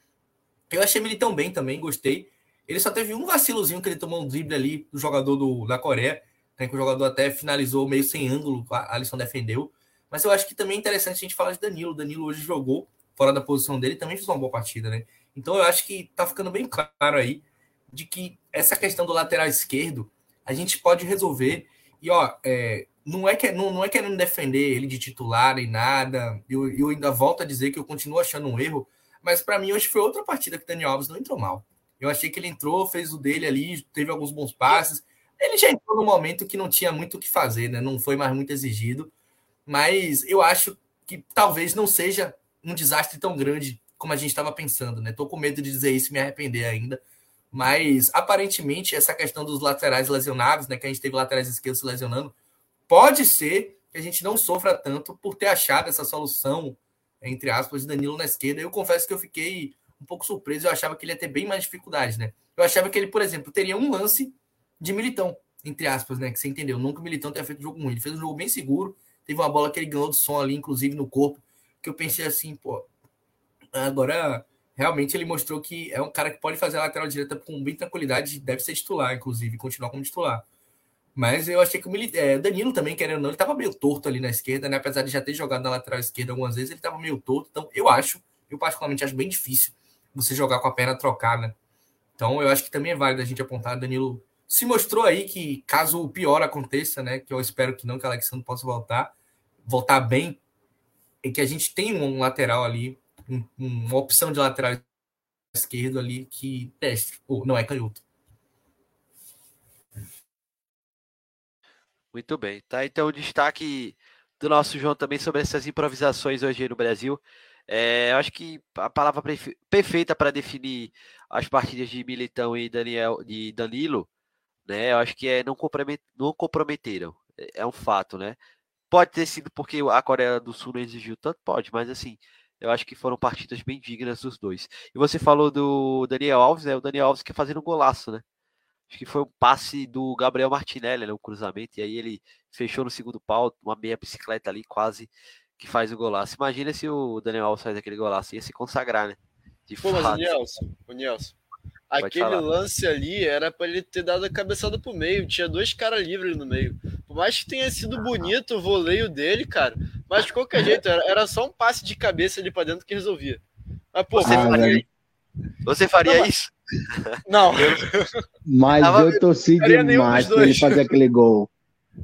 Eu achei o Militão bem também, gostei. Ele só teve um vacilozinho que ele tomou um drible ali do jogador do, da Coreia, né, que o jogador até finalizou meio sem ângulo, a Alisson defendeu. Mas eu acho que também é interessante a gente falar de Danilo. Danilo hoje jogou fora da posição dele, também fez uma boa partida, né? Então eu acho que tá ficando bem claro aí de que essa questão do lateral esquerdo a gente pode resolver. E ó, é, não é que não, não é querendo defender ele de titular e nada. Eu, eu ainda volto a dizer que eu continuo achando um erro, mas para mim hoje foi outra partida que o Daniel Alves não entrou mal. Eu achei que ele entrou, fez o dele ali, teve alguns bons passes. Ele já entrou no momento que não tinha muito o que fazer, né? Não foi mais muito exigido. Mas eu acho que talvez não seja um desastre tão grande como a gente estava pensando, né? Tô com medo de dizer isso e me arrepender ainda. Mas aparentemente essa questão dos laterais lesionados, né? Que a gente teve laterais esquerdos lesionando, pode ser que a gente não sofra tanto por ter achado essa solução, entre aspas, de Danilo na esquerda. Eu confesso que eu fiquei um pouco surpreso, eu achava que ele ia ter bem mais dificuldade, né? Eu achava que ele, por exemplo, teria um lance de militão, entre aspas, né? Que você entendeu. Nunca o militão tenha feito um jogo ruim. Ele fez um jogo bem seguro, teve uma bola que ele ganhou do som ali, inclusive no corpo que eu pensei assim, pô, agora realmente ele mostrou que é um cara que pode fazer a lateral direita com bem tranquilidade, deve ser titular, inclusive, continuar como titular. Mas eu achei que o é, Danilo também, querendo ou não, ele estava meio torto ali na esquerda, né? Apesar de já ter jogado na lateral esquerda algumas vezes, ele estava meio torto. Então, eu acho, eu particularmente acho bem difícil você jogar com a perna trocada. Então, eu acho que também é válido a gente apontar. Danilo se mostrou aí que, caso o pior aconteça, né? Que eu espero que não, que o Alexandre possa voltar, voltar bem é que a gente tem um lateral ali, um, uma opção de lateral esquerdo ali que teste, ou não é canhoto. Muito bem, tá? Então o destaque do nosso João também sobre essas improvisações hoje no Brasil. É, eu acho que a palavra perfeita para definir as partidas de Militão e Daniel de Danilo, né? Eu acho que é não, compromet, não comprometeram. É, é um fato, né? Pode ter sido porque a Coreia do Sul não exigiu tanto, pode, mas assim, eu acho que foram partidas bem dignas dos dois. E você falou do Daniel Alves, né? O Daniel Alves que fazendo um golaço, né? Acho que foi um passe do Gabriel Martinelli, né? Um cruzamento, e aí ele fechou no segundo pau, uma meia bicicleta ali, quase que faz o golaço. Imagina se o Daniel Alves faz aquele golaço, ia se consagrar, né? De Pô, fato. mas o Nelson, o Nelson, aquele lance ali era para ele ter dado a cabeçada pro meio, tinha dois caras livres no meio. Por mais que tenha sido bonito o voleio dele, cara, mas de qualquer jeito, era, era só um passe de cabeça ali para dentro que resolvia. Mas, pô, você, ah, faria, você faria não, isso? Não. Mas Tava, eu torci demais pra ele fazer aquele gol.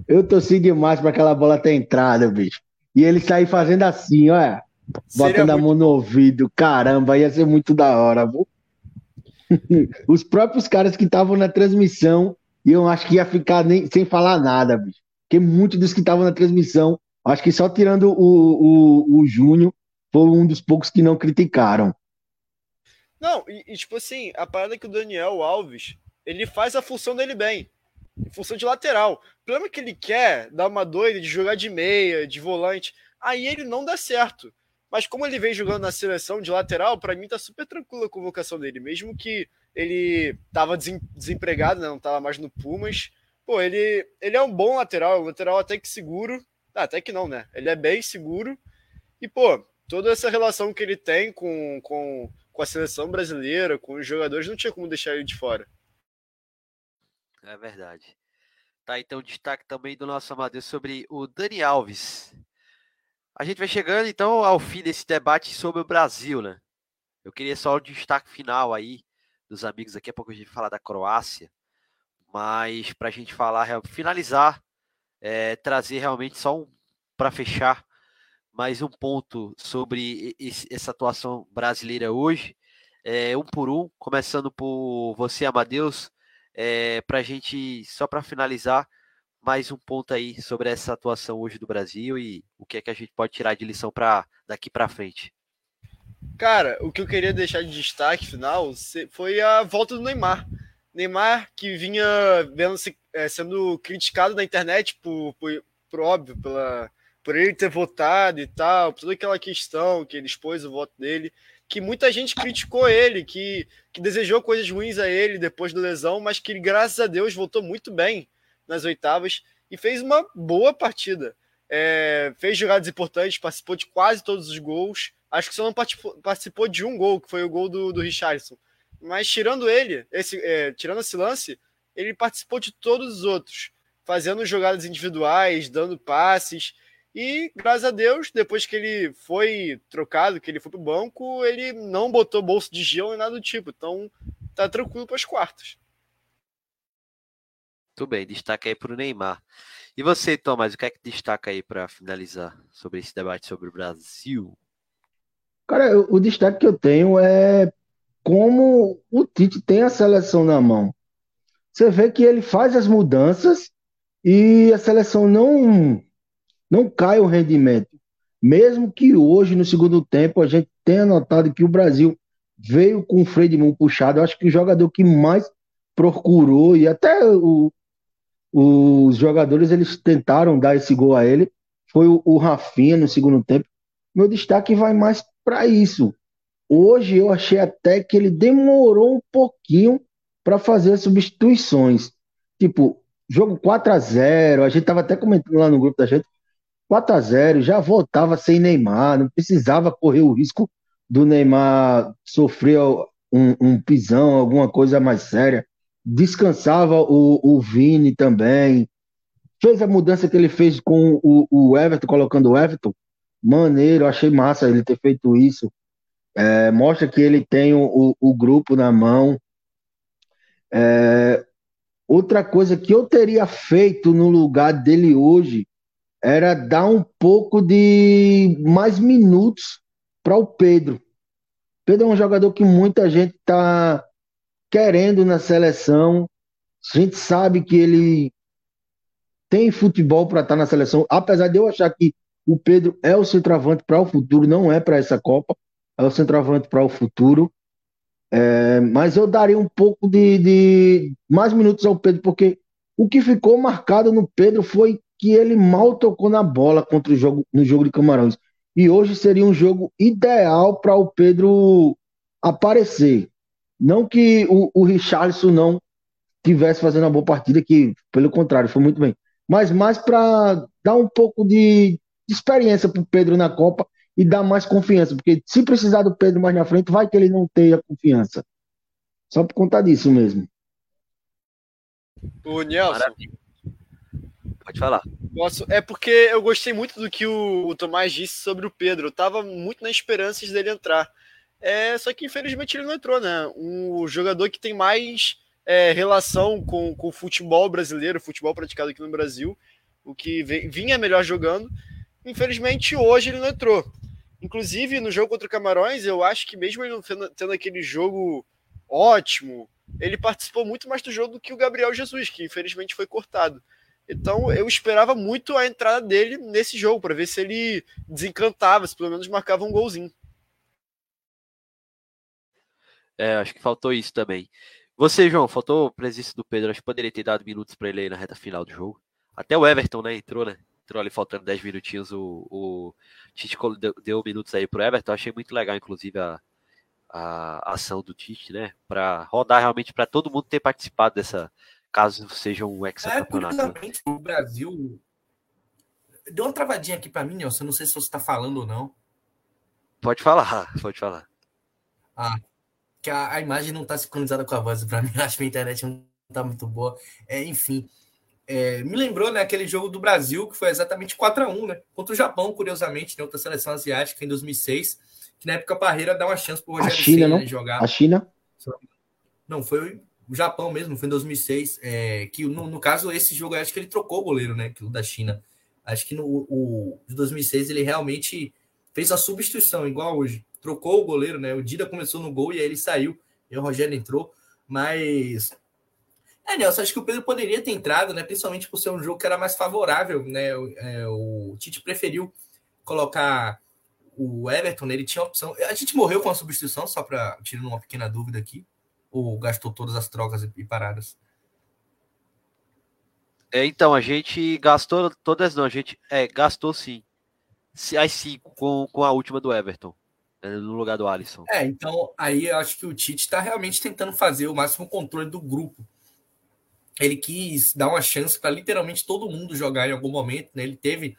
Eu torci demais pra aquela bola ter entrado, bicho. E ele sair fazendo assim, olha. Botando a mão no ouvido. Caramba, ia ser muito da hora, viu? Os próprios caras que estavam na transmissão, eu acho que ia ficar nem, sem falar nada, bicho. Porque muitos dos que estavam na transmissão, acho que só tirando o, o, o Júnior, foi um dos poucos que não criticaram. Não, e, e, tipo assim, a parada é que o Daniel Alves, ele faz a função dele bem. Função de lateral. O problema é que ele quer dar uma doida de jogar de meia, de volante. Aí ele não dá certo. Mas como ele vem jogando na seleção de lateral, para mim tá super tranquila a convocação dele. Mesmo que ele tava desempregado, né? não tava mais no Pumas. Pô, ele, ele é um bom lateral, um lateral até que seguro. Ah, até que não, né? Ele é bem seguro. E, pô, toda essa relação que ele tem com, com com a seleção brasileira, com os jogadores, não tinha como deixar ele de fora. É verdade. Tá, então destaque também do nosso Amadeu sobre o Dani Alves. A gente vai chegando então ao fim desse debate sobre o Brasil, né? Eu queria só o destaque final aí dos amigos. Daqui a pouco a gente vai falar da Croácia. Mas para a gente falar, finalizar, é, trazer realmente só um para fechar mais um ponto sobre esse, essa atuação brasileira hoje, é, um por um, começando por você, Amadeus, é, para a gente, só para finalizar, mais um ponto aí sobre essa atuação hoje do Brasil e o que é que a gente pode tirar de lição para daqui para frente. Cara, o que eu queria deixar de destaque final foi a volta do Neymar. Neymar que vinha vendo, é, sendo criticado na internet por, por, por óbvio pela por ele ter votado e tal, por toda aquela questão que ele expôs o voto dele, que muita gente criticou ele, que, que desejou coisas ruins a ele depois da lesão, mas que graças a Deus voltou muito bem nas oitavas e fez uma boa partida. É, fez jogadas importantes, participou de quase todos os gols. Acho que só não participou, de um gol, que foi o gol do, do Richardson. Mas tirando ele, esse, é, tirando esse lance, ele participou de todos os outros, fazendo jogadas individuais, dando passes. E, graças a Deus, depois que ele foi trocado, que ele foi pro banco, ele não botou bolso de gelo nem nada do tipo. Então, tá tranquilo para as quartas. Muito bem, destaca aí para o Neymar. E você, Thomas, o que é que destaca aí para finalizar sobre esse debate sobre o Brasil? Cara, o destaque que eu tenho é como o Tite tem a seleção na mão. Você vê que ele faz as mudanças e a seleção não não cai o rendimento. Mesmo que hoje, no segundo tempo, a gente tenha notado que o Brasil veio com o freio de mão puxado, eu acho que o jogador que mais procurou, e até o, os jogadores eles tentaram dar esse gol a ele, foi o, o Rafinha no segundo tempo. Meu destaque vai mais para isso. Hoje eu achei até que ele demorou um pouquinho para fazer as substituições. Tipo, jogo 4 a 0 a gente tava até comentando lá no grupo da gente, 4 a 0 já voltava sem Neymar, não precisava correr o risco do Neymar sofrer um, um pisão, alguma coisa mais séria. Descansava o, o Vini também. Fez a mudança que ele fez com o, o Everton, colocando o Everton. Maneiro, achei massa ele ter feito isso. É, mostra que ele tem o, o, grupo na mão. É, outra coisa que eu teria feito no lugar dele hoje era dar um pouco de mais minutos para o Pedro. Pedro é um jogador que muita gente está querendo na seleção. A gente sabe que ele tem futebol para estar tá na seleção, apesar de eu achar que O Pedro é o centroavante para o futuro, não é para essa Copa, é o centroavante para o futuro. É, mas eu daria um pouco de, de, mais minutos ao Pedro, porque o que ficou marcado no Pedro foi que ele mal tocou na bola contra o jogo no jogo de Camarões. E hoje seria um jogo ideal para o Pedro aparecer. Não que o, o Richarlison não tivesse fazendo uma boa partida, que pelo contrário, foi muito bem. Mas mais para dar um pouco de, de experiência para o Pedro na Copa e dar mais confiança, porque se precisar do Pedro mais na frente, vai que ele não tenha confiança. Só por conta disso mesmo. O Nelson. Maravilha. Pode falar. Posso, é porque eu gostei muito do que o, o Tomás disse sobre o Pedro. Eu tava muito na esperança dele entrar. É, só que infelizmente ele não entrou, né? Um jogador que tem mais é, relação com, com o futebol brasileiro, futebol praticado aqui no Brasil, o que vinha melhor jogando. Infelizmente hoje ele não entrou. Inclusive no jogo contra o Camarões, eu acho que mesmo ele não tendo, aquele jogo ótimo, ele participou muito mais do jogo do que o Gabriel Jesus, que infelizmente foi cortado. Então eu esperava muito a entrada dele nesse jogo, para ver se ele desencantava, se pelo menos marcava um golzinho. É, acho que faltou isso também. Você, João, faltou a presença do Pedro. Acho que poderia ter dado minutos para ele aí na reta final do jogo. Até o Everton, né? Entrou, né? Entrou ali faltando 10 minutinhos. O, o Tite deu, deu minutos aí pro Everton. Achei muito legal, inclusive, a, a ação do Tite, né? Para rodar realmente para todo mundo ter participado dessa, caso seja um hexacampeonato. É, o Brasil deu uma travadinha aqui para mim, Nelson. Não sei se você está falando ou não. Pode falar, pode falar. Ah, que a, a imagem não está sincronizada com a voz. Para mim, acho que a internet não está muito boa. É, enfim, é, me lembrou né, aquele jogo do Brasil, que foi exatamente 4 a 1 né? Contra o Japão, curiosamente, né, outra seleção asiática em 2006, que na época a Parreira dá uma chance para o Rogério a China, Senna, né, jogar. A China? Não, foi o Japão mesmo, foi em 2006. É, que no, no, caso, esse jogo, acho que ele trocou o goleiro, né? O da China. Acho que no o, de 2006 ele realmente fez a substituição, igual hoje trocou o goleiro, né? O Dida começou no gol e aí ele saiu, e o Rogério entrou, mas. É, Nelson, acho que o Pedro poderia ter entrado, né? Principalmente por ser um jogo que era mais favorável, né? É, o Tite preferiu colocar o Everton, né? ele tinha opção. A gente morreu com a substituição, só para tirar uma pequena dúvida aqui, ou gastou todas as trocas e paradas? É, então, a gente gastou todas, não, a gente é, gastou sim. As cinco com, com a última do Everton. É, no lugar do Alisson. É, então aí eu acho que o Tite está realmente tentando fazer o máximo controle do grupo. Ele quis dar uma chance para literalmente todo mundo jogar em algum momento, né? Ele teve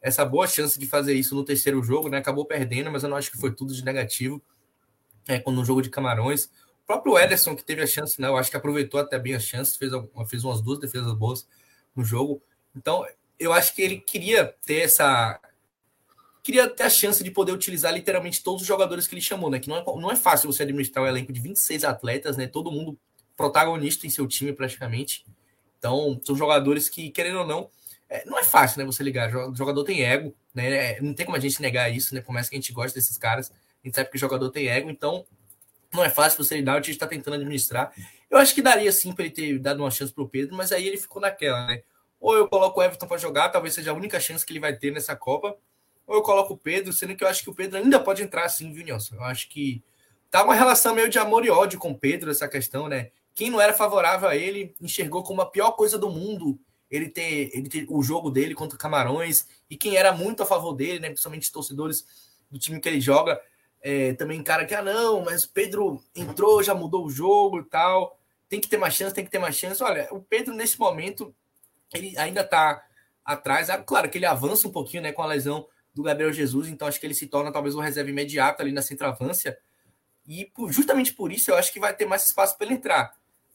essa boa chance de fazer isso no terceiro jogo, né? Acabou perdendo, mas eu não acho que foi tudo de negativo. É, quando no jogo de Camarões. O próprio Ederson, que teve a chance, né? Eu acho que aproveitou até bem as chances, fez, fez umas duas defesas boas no jogo. Então, eu acho que ele queria ter essa, queria ter a chance de poder utilizar literalmente todos os jogadores que ele chamou, né? Que não é, não é fácil você administrar um elenco de 26 atletas, né? Todo mundo protagonista em seu time praticamente. Então, são jogadores que, querendo ou não, é, não é fácil, né? Você ligar. O jogador tem ego, né? É, não tem como a gente negar isso, né? Por mais que a gente goste desses caras, a gente sabe que o jogador tem ego, então não é fácil você lidar. O gente está tentando administrar. Eu acho que daria sim para ele ter dado uma chance para o Pedro, mas aí ele ficou naquela, né? Ou eu coloco o Everton para jogar, talvez seja a única chance que ele vai ter nessa Copa, ou eu coloco o Pedro, sendo que eu acho que o Pedro ainda pode entrar assim, viu, Nelson? Eu acho que tá uma relação meio de amor e ódio com o Pedro, essa questão, né? Quem não era favorável a ele enxergou como a pior coisa do mundo ele ter, ele ter o jogo dele contra o Camarões, e quem era muito a favor dele, né? Principalmente torcedores do time que ele joga, é, também cara que, ah, não, mas o Pedro entrou, já mudou o jogo e tal, tem que ter mais chance, tem que ter mais chance. Olha, o Pedro, nesse momento, ele ainda tá atrás. Claro que ele avança um pouquinho, né, com a lesão do Gabriel Jesus, então acho que ele se torna talvez uma reserva imediata ali na centroavância. E por, justamente por isso eu acho que vai ter mais espaço para ele entrar.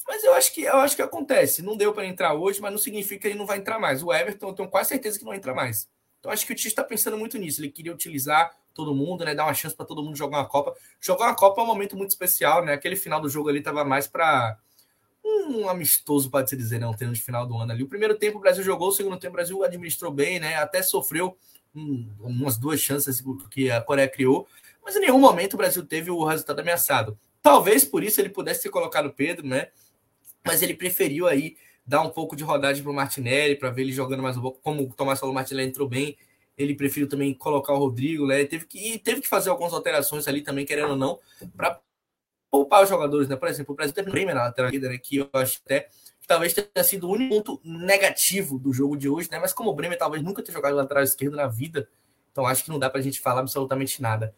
Mas eu acho que eu acho que acontece. Não deu para entrar hoje, mas não significa que ele não vai entrar mais. O Everton, eu tenho quase certeza que não entra mais. Então acho que o Tite está pensando muito nisso. Ele queria utilizar todo mundo, né? Dar uma chance para todo mundo jogar uma Copa. Jogar uma Copa é um momento muito especial, né? Aquele final do jogo ali estava mais para um amistoso, pode se dizer, né? Um treino de final do ano ali. O primeiro tempo o Brasil jogou, o segundo tempo o Brasil administrou bem, né? Até sofreu um, umas duas chances que a Coreia criou, mas em nenhum momento o Brasil teve o resultado ameaçado. Talvez por isso ele pudesse ter colocado o Pedro, né? Mas ele preferiu aí dar um pouco de rodagem para o Martinelli, para ver ele jogando mais um pouco. Como o Tomás falou, o Martinelli entrou bem. ele preferiu também colocar o Rodrigo, né? Teve que, teve que fazer algumas alterações ali também, querendo ou não, para poupar os jogadores, né? Por exemplo, o Brasil teve um prêmio na lateral né? Que eu acho até talvez tenha sido o único ponto negativo do jogo de hoje, né? Mas como o Bremer talvez nunca tenha jogado lateral esquerdo na vida, então acho que não dá para a gente falar absolutamente nada.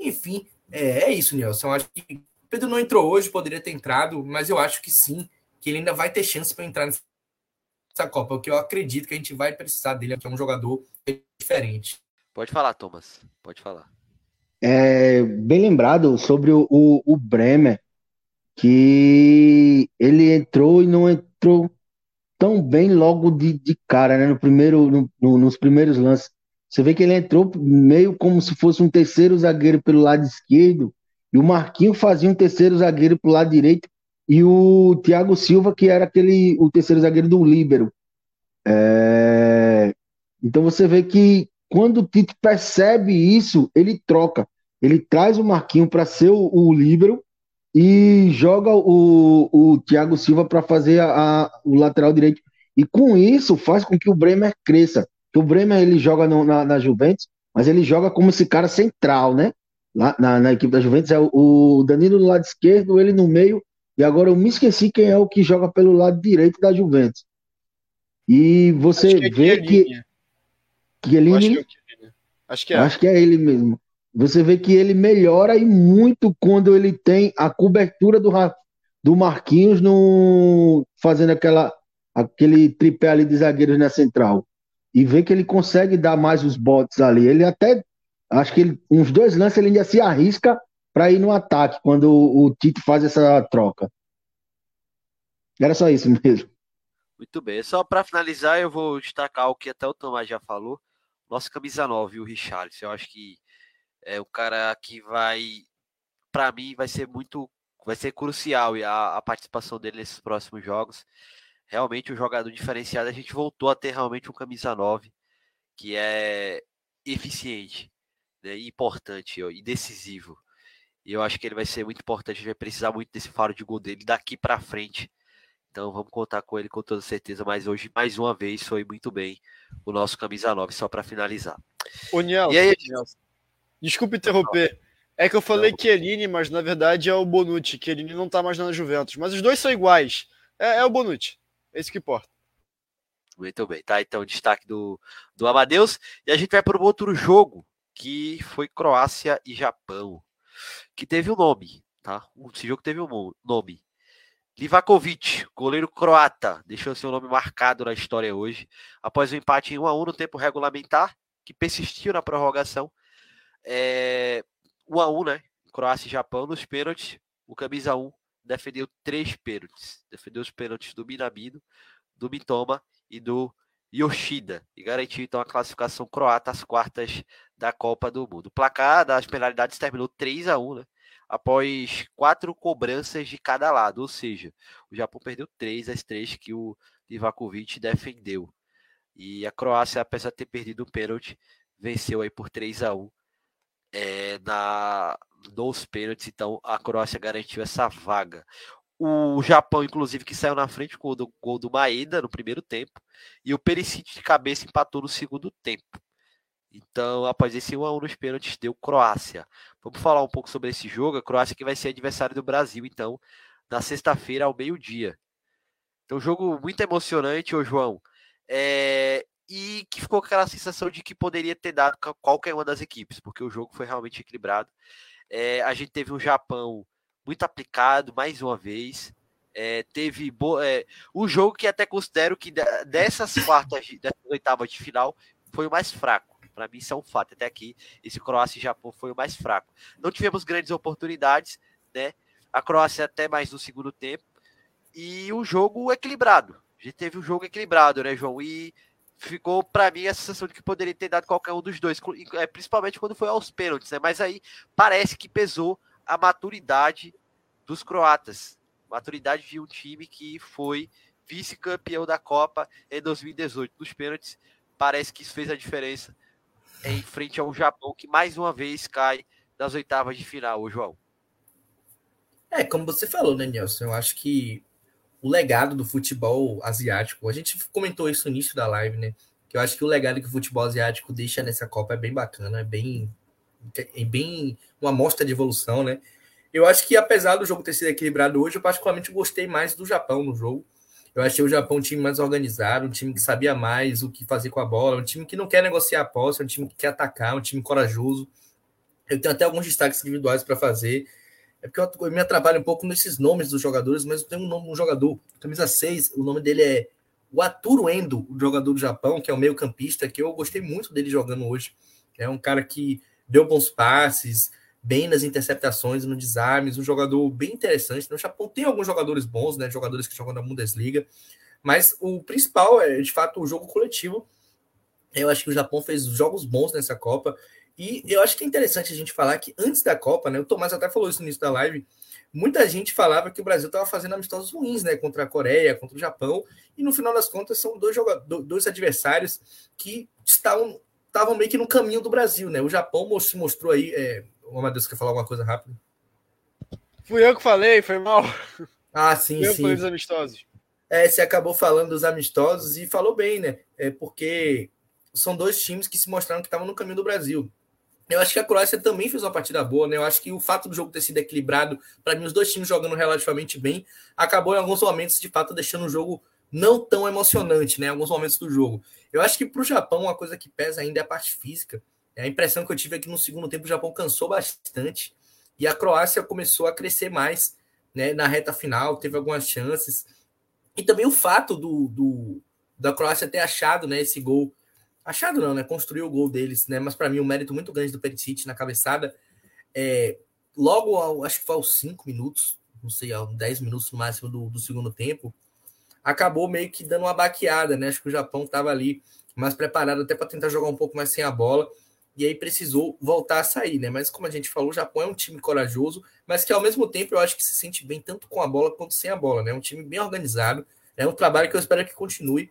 Enfim, é, é isso, Nelson. Eu acho que o Pedro não entrou hoje, poderia ter entrado, mas eu acho que sim, que ele ainda vai ter chance para entrar nessa Copa, porque eu acredito que a gente vai precisar dele, que é um jogador diferente. Pode falar, Thomas. Pode falar. É, bem lembrado sobre o, o, o Bremer, que ele entrou e não entrou tão bem logo de, de cara, né? No primeiro, no, no, nos primeiros lances. Você vê que ele entrou meio como se fosse um terceiro zagueiro pelo lado esquerdo, e o Marquinho fazia um terceiro zagueiro pelo lado direito, e o Thiago Silva, que era aquele o terceiro zagueiro do Líbero. É... Então você vê que quando o Tite percebe isso, ele troca. Ele traz o Marquinho para ser o, o líbero e joga o, o Thiago Silva para fazer a, a, o lateral direito. E com isso faz com que o Bremer cresça. Que o Bremer ele joga no, na, na, Juventus, mas ele joga como esse cara central, né? Lá na, na equipe da Juventus é o, o Danilo no lado esquerdo, ele no meio, e agora eu me esqueci quem é o que joga pelo lado direito da Juventus. E você que é vê que. É Acho que é. Acho que é ele mesmo. Você vê que ele melhora e muito quando ele tem a cobertura do, do Marquinhos no, fazendo aquela, aquele tripé ali de zagueiros na central. E vê que ele consegue dar mais os botes ali. Ele até. Acho que ele, uns dois lances ele ainda se arrisca para ir no ataque quando o, o Tite faz essa troca. Era só isso mesmo. Muito bem. Só para finalizar, eu vou destacar o que até o Tomás já falou. Nosso camisa 9, o Richarlison. Eu acho que é o cara que vai, para mim, vai ser muito, vai ser crucial a, a participação dele nesses próximos jogos. Realmente um jogador diferenciado. A gente voltou a ter realmente um camisa 9 que é eficiente, né, importante e decisivo. E eu acho que ele vai ser muito importante. A gente vai precisar muito desse faro de gol dele daqui para frente. Então vamos contar com ele com toda certeza. Mas hoje, mais uma vez, foi muito bem o nosso camisa 9, só para finalizar. O Nelson, e aí, Nelson, desculpe interromper. É que eu falei não. Chiellini, mas na verdade é o Bonucci. Chiellini não tá mais na Juventus. Mas os dois são iguais. É, é o Bonucci. É isso que importa. Muito bem, tá? Então, destaque do, do Amadeus. E a gente vai para o outro jogo, que foi Croácia e Japão. Que teve um nome, tá? Esse jogo teve um nome. Livakovic, goleiro croata, deixou seu nome marcado na história hoje, após o um empate em 1 a 1 no tempo regulamentar, que persistiu na prorrogação. É, 1 a 1 né? Croácia e Japão nos pênaltis. O camisa 1 defendeu três pênaltis. Defendeu os pênaltis do Minamino, do Mitoma e do Yoshida. E garantiu então a classificação croata às quartas da Copa do Mundo. O placar das penalidades terminou 3 a 1 né? após quatro cobranças de cada lado, ou seja, o Japão perdeu três das três que o Livakovic defendeu. E a Croácia, apesar de ter perdido o pênalti, venceu aí por 3 a 1 é, na, nos pênaltis, então a Croácia garantiu essa vaga. O Japão, inclusive, que saiu na frente com o do, gol do Maeda no primeiro tempo, e o Perisic de cabeça empatou no segundo tempo. Então, após esse 1 a 1 nos pênaltis, deu Croácia. Vamos falar um pouco sobre esse jogo. A Croácia que vai ser adversário do Brasil, então, na sexta-feira ao meio-dia. Então, jogo muito emocionante, ô João. É... E que ficou com aquela sensação de que poderia ter dado qualquer uma das equipes, porque o jogo foi realmente equilibrado. É... A gente teve um Japão muito aplicado, mais uma vez. É, teve bo... é, um jogo que até considero que dessas quartas, dessas oitavas de final, foi o mais fraco. Para mim, isso é um fato. Até aqui, esse Croácia e Japão foi o mais fraco. Não tivemos grandes oportunidades, né? A Croácia até mais no segundo tempo. E o jogo equilibrado. A gente teve um jogo equilibrado, né, João? E ficou para mim a sensação de que poderia ter dado qualquer um dos dois, é, principalmente quando foi aos pênaltis, né? Mas aí parece que pesou a maturidade dos croatas. Maturidade de um time que foi vice-campeão da Copa em 2018 nos pênaltis. Parece que isso fez a diferença em frente ao Japão, que mais uma vez cai das oitavas de final, João. É, como você falou, né, Nelson? Eu acho que o legado do futebol asiático, a gente comentou isso no início da live, né? que eu acho que o legado que o futebol asiático deixa nessa Copa é bem bacana, é bem, é bem uma amostra de evolução, né? Eu acho que apesar do jogo ter sido equilibrado hoje, eu particularmente gostei mais do Japão no jogo. Eu achei o Japão um time mais organizado, um time que sabia mais o que fazer com a bola, um time que não quer negociar a posse, um time que quer atacar, um time corajoso. Eu tenho até alguns destaques individuais para fazer. É porque eu me atrapalho um pouco nesses nomes dos jogadores, mas eu tenho um nome um jogador, camisa 6, o nome dele é o Aturo Endo, o jogador do Japão, que é o meio-campista, que eu gostei muito dele jogando hoje. É um cara que deu bons passes, bem nas interceptações, no desarmes, um jogador bem interessante. No Japão tem alguns jogadores bons, né? Jogadores que jogam na Bundesliga, mas o principal é, de fato, o jogo coletivo. Eu acho que o Japão fez jogos bons nessa Copa. E eu acho que é interessante a gente falar que antes da Copa, né? O Tomás até falou isso no início da live muita gente falava que o Brasil estava fazendo amistosos ruins, né? Contra a Coreia, contra o Japão, e no final das contas são dois, jogadores, dois adversários que estavam, estavam meio que no caminho do Brasil, né? O Japão se mostrou aí. É... O Amadeus quer falar alguma coisa rápida? Fui eu que falei, foi mal. Ah, sim, Fui eu sim. falei dos amistosos. É, você acabou falando dos amistosos e falou bem, né? É porque são dois times que se mostraram que estavam no caminho do Brasil. Eu acho que a Croácia também fez uma partida boa, né? Eu acho que o fato do jogo ter sido equilibrado, para mim, os dois times jogando relativamente bem, acabou em alguns momentos, de fato, deixando o jogo não tão emocionante, né? Em alguns momentos do jogo. Eu acho que para o Japão, uma coisa que pesa ainda é a parte física. A impressão que eu tive é que no segundo tempo o Japão cansou bastante e a Croácia começou a crescer mais né, na reta final, teve algumas chances. E também o fato do, do da Croácia ter achado né, esse gol Achado não, né? Construiu o gol deles, né? Mas para mim, o um mérito muito grande do Perisic na cabeçada. É, logo, ao, acho que foi aos 5 minutos, não sei, aos 10 minutos no máximo do, do, segundo tempo, acabou meio que dando uma baqueada, né? Acho que o Japão estava ali mais preparado até para tentar jogar um pouco mais sem a bola. E aí precisou voltar a sair, né? Mas como a gente falou, o Japão é um time corajoso, mas que ao mesmo tempo eu acho que se sente bem tanto com a bola quanto sem a bola, né? É um time bem organizado. É um trabalho que eu espero que continue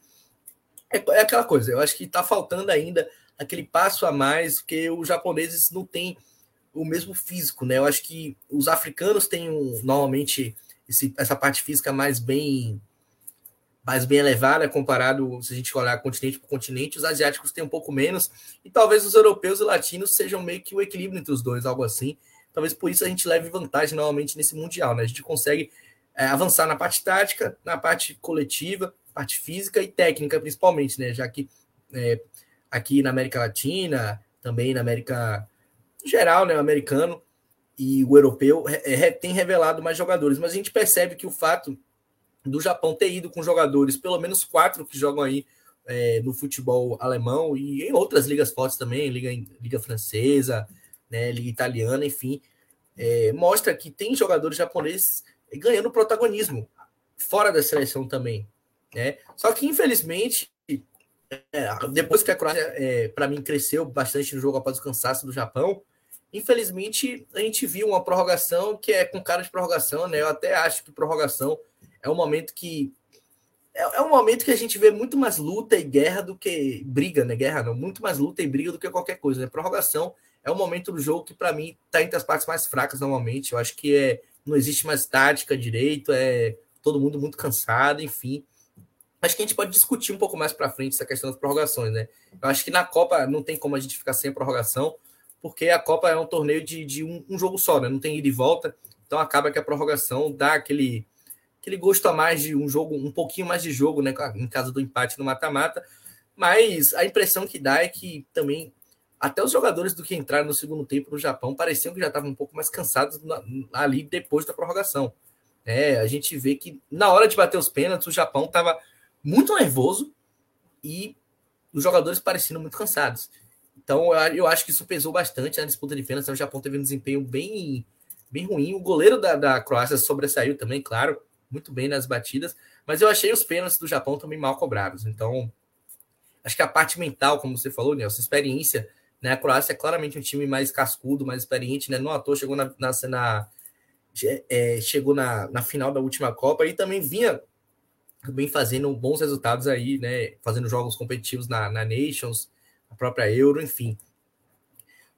é, é aquela coisa, eu acho que está faltando ainda aquele passo a mais, porque os japoneses não têm o mesmo físico, né? Eu acho que os africanos têm um, normalmente esse, essa parte física mais bem mais bem elevada comparado se a gente olhar continente por continente, os asiáticos têm um pouco menos e talvez os europeus e latinos sejam meio que o equilíbrio entre os dois, algo assim. Talvez por isso a gente leve vantagem normalmente nesse mundial, né? A gente consegue é, avançar na parte tática, na parte coletiva parte física e técnica, principalmente, né? Já que é, aqui na América Latina, também na América geral, né? O americano e o europeu é, tem revelado mais jogadores, mas a gente percebe que o fato do Japão ter ido com jogadores, pelo menos quatro que jogam aí é, no futebol alemão e em outras ligas fortes também, liga, liga francesa, né, liga italiana, enfim, é, mostra que tem jogadores japoneses ganhando protagonismo fora da seleção também. Né? Só que, infelizmente, é, depois que a Croácia, é, para mim, cresceu bastante no jogo após o cansaço do Japão, infelizmente a gente viu uma prorrogação que é com cara de prorrogação, né? Eu até acho que prorrogação é um momento que. É, é um momento que a gente vê muito mais luta e guerra do que briga, né? Guerra não, muito mais luta e briga do que qualquer coisa, né? Prorrogação é um momento do jogo que, para mim, está entre as partes mais fracas normalmente. Eu acho que é, não existe mais tática direito, é todo mundo muito cansado, enfim. Acho que a gente pode discutir um pouco mais para frente essa questão das prorrogações, né? Eu acho que na Copa não tem como a gente ficar sem prorrogação, porque a Copa é um torneio de, de um, um, jogo só, né? Não tem ida e volta, então acaba que a prorrogação dá aquele, aquele gosto a mais de um jogo, um pouquinho mais de jogo, né? Em caso do empate no mata-mata. Mas a impressão que dá é que também até os jogadores do que entraram no segundo tempo no Japão pareciam que já estavam um pouco mais cansados ali depois da prorrogação. É, a gente vê que na hora de bater os pênaltis, o Japão estava muito nervoso e os jogadores pareciam muito cansados. Então, eu acho que isso pesou bastante na disputa de pênaltis. O Japão teve um desempenho bem, bem ruim. O goleiro da, da Croácia sobressaiu também, claro, muito bem nas batidas. Mas eu achei os pênaltis do Japão também mal cobrados. Então, acho que a parte mental, como você falou, Nelson, experiência, né? A Croácia é claramente um time mais cascudo, mais experiente, né? Não à toa chegou na, na, na é, chegou na, na final da última Copa e também vinha também fazendo bons resultados aí, né? Fazendo jogos competitivos na, na Nations, a própria Euro, enfim.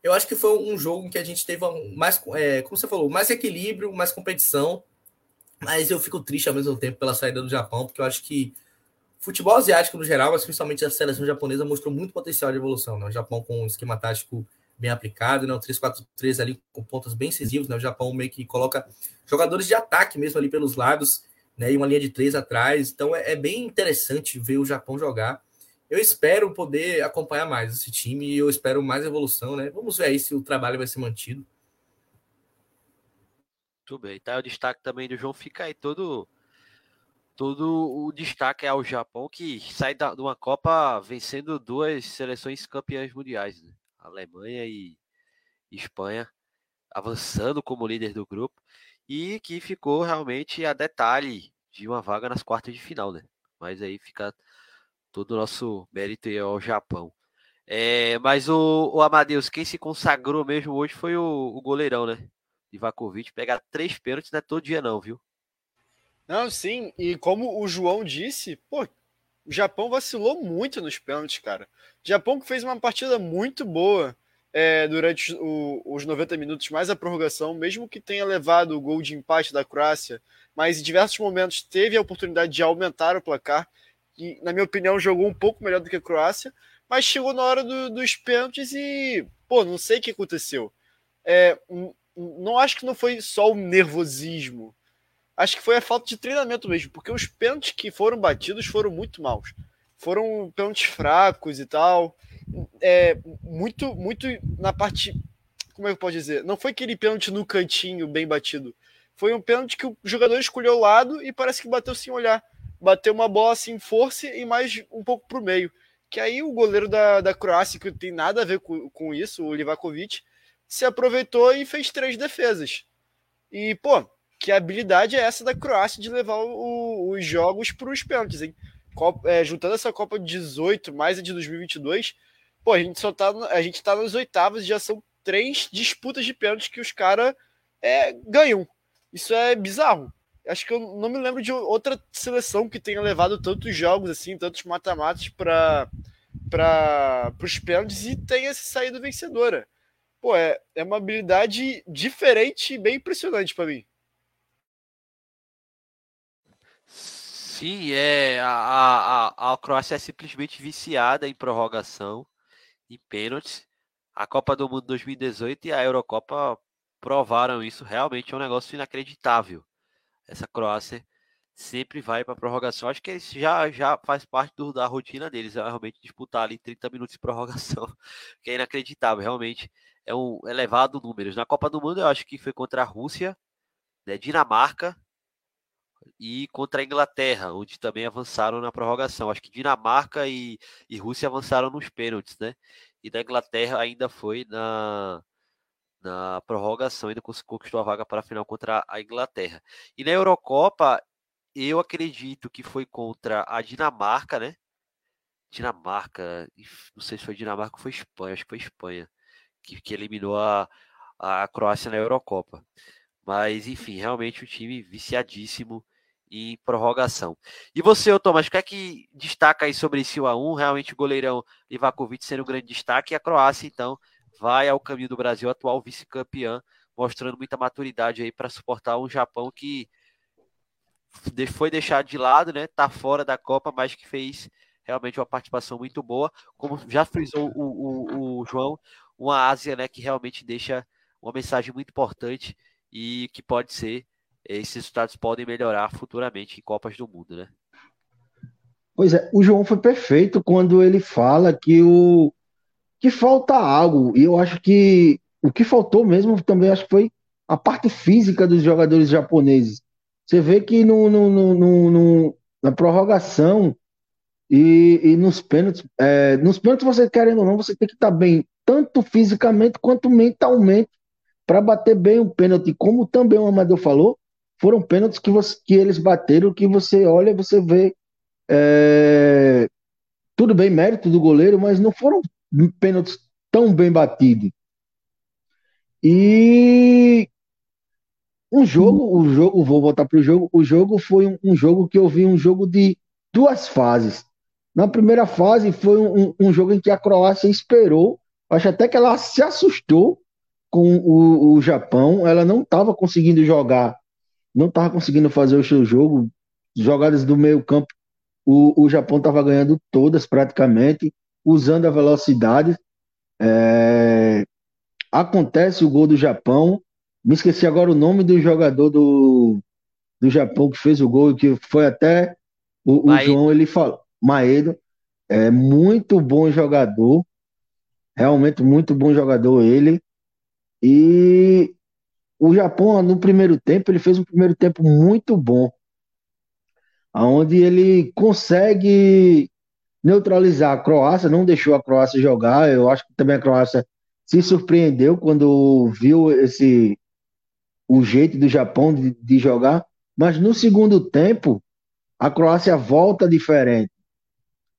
Eu acho que foi um jogo que a gente teve mais, é, como você falou, mais equilíbrio, mais competição, mas eu fico triste ao mesmo tempo pela saída do Japão, porque eu acho que futebol asiático no geral, mas principalmente a seleção japonesa mostrou muito potencial de evolução. Né? O Japão com um esquema tático bem aplicado, né? o 3-4-3 ali com pontos bem incisivos. Né? O Japão meio que coloca jogadores de ataque mesmo ali pelos lados né? e uma linha de três atrás. Então é, é bem interessante ver o Japão jogar. Eu espero poder acompanhar mais esse time e eu espero mais evolução. Né? Vamos ver aí se o trabalho vai ser mantido. Muito bem. Tá o destaque também do João. Fica aí todo todo o destaque ao Japão, que sai da, de uma Copa vencendo duas seleções campeãs mundiais, né? Alemanha e Espanha, avançando como líder do grupo, e que ficou realmente a detalhe de uma vaga nas quartas de final, né? Mas aí fica todo o nosso mérito ao Japão. É, mas o, o Amadeus, quem se consagrou mesmo hoje foi o, o goleirão, né? Ivakovic. Pegar três pênaltis não é todo dia, não, viu? Não, sim, e como o João disse, pô, o Japão vacilou muito nos pênaltis, cara. O Japão que fez uma partida muito boa é, durante o, os 90 minutos, mais a prorrogação, mesmo que tenha levado o gol de empate da Croácia, mas em diversos momentos teve a oportunidade de aumentar o placar, e, na minha opinião, jogou um pouco melhor do que a Croácia, mas chegou na hora do, dos pênaltis e, pô, não sei o que aconteceu. É, não acho que não foi só o nervosismo, acho que foi a falta de treinamento mesmo, porque os pênaltis que foram batidos foram muito maus. Foram pênaltis fracos e tal. É, muito, muito na parte. Como é que eu posso dizer? Não foi aquele pênalti no cantinho bem batido. Foi um pênalti que o jogador escolheu o lado e parece que bateu sem olhar. Bateu uma bola assim, força e mais um pouco pro meio. Que aí o goleiro da, da Croácia, que tem nada a ver com, com isso, o Livakovic, se aproveitou e fez três defesas. E, pô, que habilidade é essa da Croácia de levar o, os jogos para os pênaltis, hein? Copa, é, juntando essa Copa de 18 mais a de 2022, pô, a gente só tá, a gente tá nas oitavas e já são três disputas de pênaltis que os caras é, ganham. Isso é bizarro. Acho que eu não me lembro de outra seleção que tenha levado tantos jogos assim, tantos mata-matas para para os pênaltis e tenha saído vencedora. Pô, é, é uma habilidade diferente e bem impressionante para mim. Sim, é. A, a, a Croácia é simplesmente viciada em prorrogação, em pênaltis. A Copa do Mundo 2018 e a Eurocopa provaram isso. Realmente é um negócio inacreditável. Essa Croácia sempre vai para prorrogação. Acho que isso já, já faz parte do, da rotina deles, é realmente disputar ali 30 minutos de prorrogação, que é inacreditável. Realmente é um elevado número. Na Copa do Mundo, eu acho que foi contra a Rússia, né, Dinamarca e contra a Inglaterra, onde também avançaram na prorrogação. Acho que Dinamarca e, e Rússia avançaram nos pênaltis, né? E da Inglaterra ainda foi na, na prorrogação, ainda conquistou a vaga para a final contra a Inglaterra. E na Eurocopa, eu acredito que foi contra a Dinamarca, né? Dinamarca, não sei se foi Dinamarca ou foi Espanha, acho que foi Espanha, que, que eliminou a, a Croácia na Eurocopa. Mas, enfim, realmente o time viciadíssimo em prorrogação. E você, ô Thomas, o que é que destaca aí sobre esse 1x1? Realmente o goleirão Ivakovic sendo um grande destaque e a Croácia, então, vai ao caminho do Brasil, atual vice-campeã, mostrando muita maturidade aí para suportar um Japão que foi deixado de lado, né? Tá fora da Copa, mas que fez realmente uma participação muito boa. Como já frisou o, o, o João, uma Ásia, né, que realmente deixa uma mensagem muito importante e que pode ser esses resultados podem melhorar futuramente em Copas do Mundo, né? Pois é, o João foi perfeito quando ele fala que o que falta algo. E eu acho que o que faltou mesmo também acho que foi a parte física dos jogadores japoneses. Você vê que no, no, no, no na prorrogação e, e nos pênaltis, é, nos pênaltis você querendo ou não, você tem que estar bem tanto fisicamente quanto mentalmente para bater bem o pênalti. Como também o Amadeu falou, foram pênaltis que, você, que eles bateram, que você olha, você vê. É, tudo bem, mérito do goleiro, mas não foram pênaltis tão bem batidos. E um jogo, o jogo, vou voltar para o jogo. O jogo foi um, um, jogo que eu vi um jogo de duas fases. Na primeira fase foi um, um jogo em que a Croácia esperou, acho até que ela se assustou com o, o Japão, ela não estava conseguindo jogar não estava conseguindo fazer o seu jogo, jogadas do meio campo o, o Japão estava ganhando todas praticamente, usando a velocidade. É, acontece o gol do Japão. Me esqueci agora o nome do jogador do, do Japão que fez o gol, que foi até o, o João, ele falou, Maedo, é muito bom jogador, realmente muito bom jogador ele. E o Japão, no primeiro tempo, ele fez um primeiro tempo muito bom, onde ele consegue neutralizar a Croácia, não deixou a Croácia jogar. Eu acho que também a Croácia se surpreendeu quando viu esse o jeito do Japão de, de jogar. Mas no segundo tempo, a Croácia volta diferente.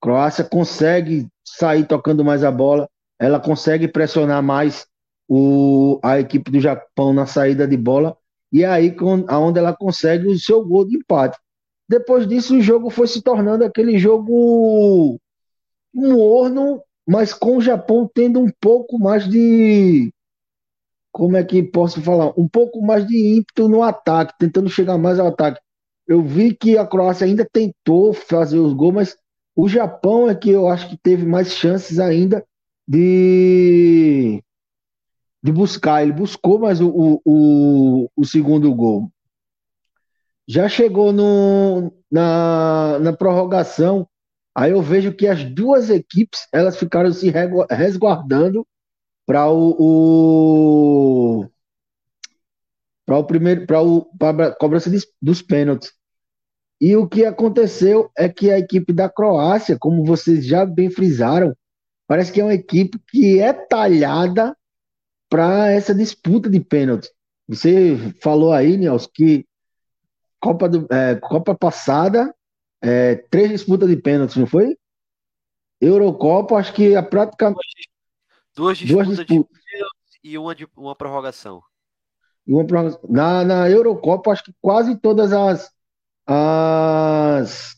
A Croácia consegue sair tocando mais a bola, ela consegue pressionar mais o, a equipe do Japão na saída de bola, e é aí onde ela consegue o seu gol de empate. Depois disso, o jogo foi se tornando aquele jogo morno, mas com o Japão tendo um pouco mais de. Como é que posso falar? Um pouco mais de ímpeto no ataque, tentando chegar mais ao ataque. Eu vi que a Croácia ainda tentou fazer os gols, mas o Japão é que eu acho que teve mais chances ainda de, de buscar. Ele buscou mais o, o, o segundo gol. Já chegou no, na, na prorrogação, aí eu vejo que as duas equipes elas ficaram se resguardando para o, o para o primeiro para a cobrança de, dos pênaltis. E o que aconteceu é que a equipe da Croácia, como vocês já bem frisaram, parece que é uma equipe que é talhada para essa disputa de pênaltis. Você falou aí, Nils, que Copa, do, é, Copa passada, é, três disputas de pênaltis, não foi? Eurocopa, acho que a prática. Duas disputas, duas disputas. de e uma, de, uma prorrogação. Uma prorrogação. Na, na Eurocopa, acho que quase todas as, as,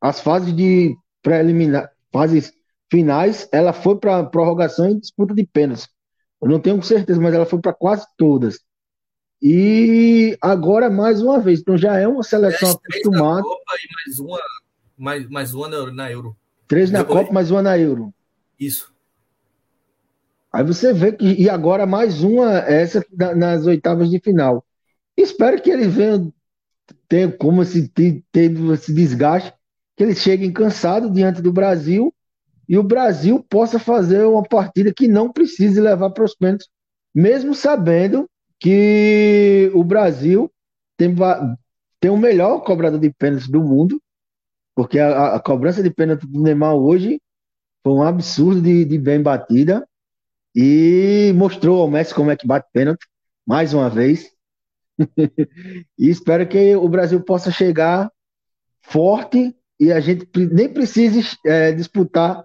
as fases de preliminar, fases finais, ela foi para prorrogação e disputa de pênaltis. Eu não tenho certeza, mas ela foi para quase todas. E agora mais uma vez, então já é uma seleção acostumada. Copa e mais uma, mais, mais uma na Euro. Três na Copa, mais uma na Euro. Isso. Aí você vê que e agora mais uma essa nas oitavas de final. Espero que eles venham ter como esse ter esse desgaste, que eles cheguem cansados diante do Brasil e o Brasil possa fazer uma partida que não precise levar para os pênaltis, mesmo sabendo que o Brasil tem, tem o melhor cobrador de pênalti do mundo, porque a, a, cobrança de pênalti do Neymar hoje foi um absurdo de, de bem batida e mostrou ao Messi como é que bate pênalti, mais uma vez. e espero que o Brasil possa chegar forte e a gente nem precise é, disputar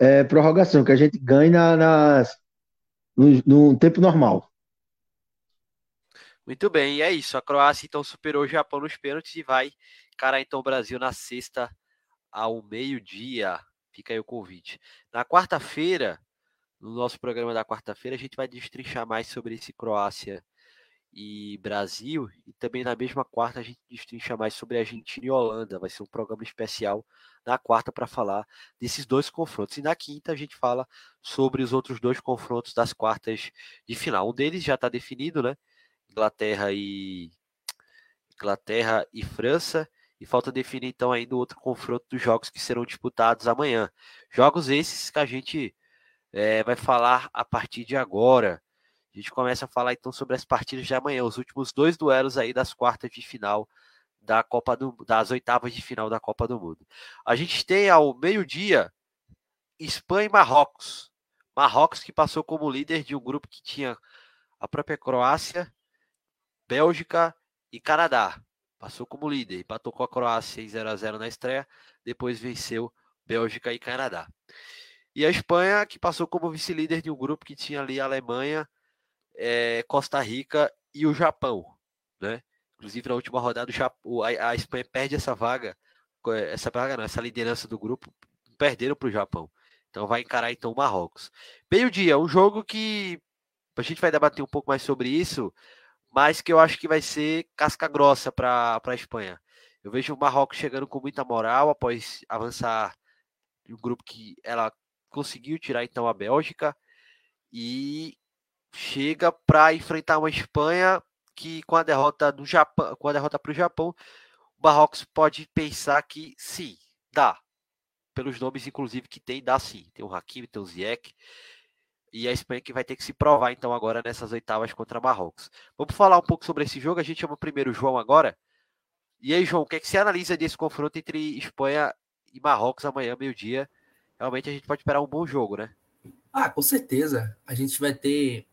é, prorrogação, que a gente ganhe na, nas, no, no tempo normal. Muito bem, e é isso. A Croácia então superou o Japão nos pênaltis e vai encarar então o Brasil na sexta ao meio-dia. Fica aí o convite. Na quarta-feira, no nosso programa da quarta-feira, a gente vai destrinchar mais sobre esse Croácia e Brasil. E também na mesma quarta a gente destrincha mais sobre Argentina e Holanda. Vai ser um programa especial na quarta para falar desses dois confrontos. E na quinta a gente fala sobre os outros dois confrontos das quartas de final. Um deles já está definido, né? Inglaterra e Inglaterra e França. E falta definir então ainda o outro confronto dos jogos que serão disputados amanhã. Jogos esses que a gente é, vai falar a partir de agora. A gente começa a falar então sobre as partidas de amanhã, os últimos dois duelos aí das quartas de final da Copa do das oitavas de final da Copa do Mundo. A gente tem ao meio-dia Espanha e Marrocos. Marrocos que passou como líder de um grupo que tinha a própria Croácia, Bélgica e Canadá. Passou como líder, empatou com a Croácia em 0 a 0 na estreia, depois venceu Bélgica e Canadá. E a Espanha, que passou como vice-líder de um grupo que tinha ali a Alemanha, é, Costa Rica e o Japão, né? Inclusive na última rodada o a, a Espanha perde essa vaga, essa vaga não, essa liderança do grupo, perderam para o Japão. Então vai encarar então o Marrocos. Meio-dia, um jogo que a gente vai debater um pouco mais sobre isso, mas que eu acho que vai ser casca grossa para a Espanha. Eu vejo o Marrocos chegando com muita moral após avançar um grupo que ela conseguiu tirar então a Bélgica e chega para enfrentar uma Espanha que com a derrota do Japão, com a derrota para o Japão, o Marrocos pode pensar que sim, dá. Pelos nomes, inclusive, que tem, dá sim. Tem o Hakimi, tem o Ziyech. E a Espanha que vai ter que se provar, então, agora nessas oitavas contra Marrocos. Vamos falar um pouco sobre esse jogo. A gente chama primeiro o João agora. E aí, João, o que, é que você analisa desse confronto entre Espanha e Marrocos amanhã, meio-dia? Realmente a gente pode esperar um bom jogo, né? Ah, com certeza. A gente vai ter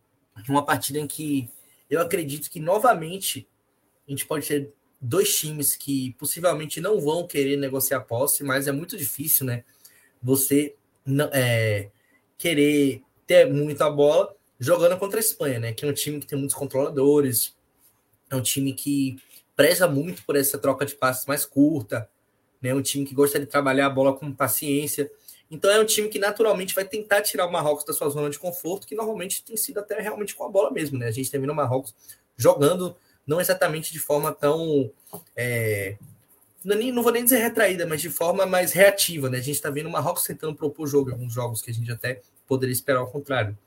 uma partida em que eu acredito que novamente a gente pode ter dois times que possivelmente não vão querer negociar posse, mas é muito difícil, né? Você não, é, querer ter muita bola jogando contra a Espanha, né? Que é um time que tem muitos controladores, é um time que preza muito por essa troca de passes mais curta, né? Um time que gosta de trabalhar a bola com paciência. Então é um time que naturalmente vai tentar tirar o Marrocos da sua zona de conforto, que normalmente tem sido até realmente com a bola mesmo, né? A gente termina o Marrocos jogando não exatamente de forma tão é, não, não, vou nem dizer retraída, mas de forma mais reativa, né? A gente está vendo o Marrocos tentando propor jogo alguns jogos que a gente até poderia esperar ao contrário.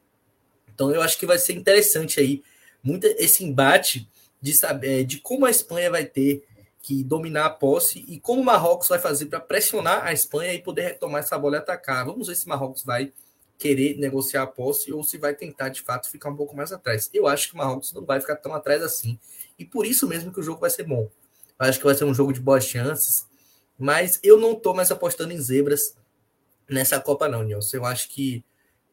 Então eu acho que vai ser interessante aí muito esse embate de saber de como a Espanha vai ter que dominar a posse e como o Marrocos vai fazer para pressionar a Espanha e poder retomar essa bola e atacar. Vamos ver se o Marrocos vai querer negociar a posse ou se vai tentar de fato ficar um pouco mais atrás. Eu acho que o Marrocos não vai ficar tão atrás assim e por isso mesmo que o jogo vai ser bom. Eu acho que vai ser um jogo de boas chances, mas eu não estou mais apostando em zebras nessa Copa não, Nilson. Eu acho que,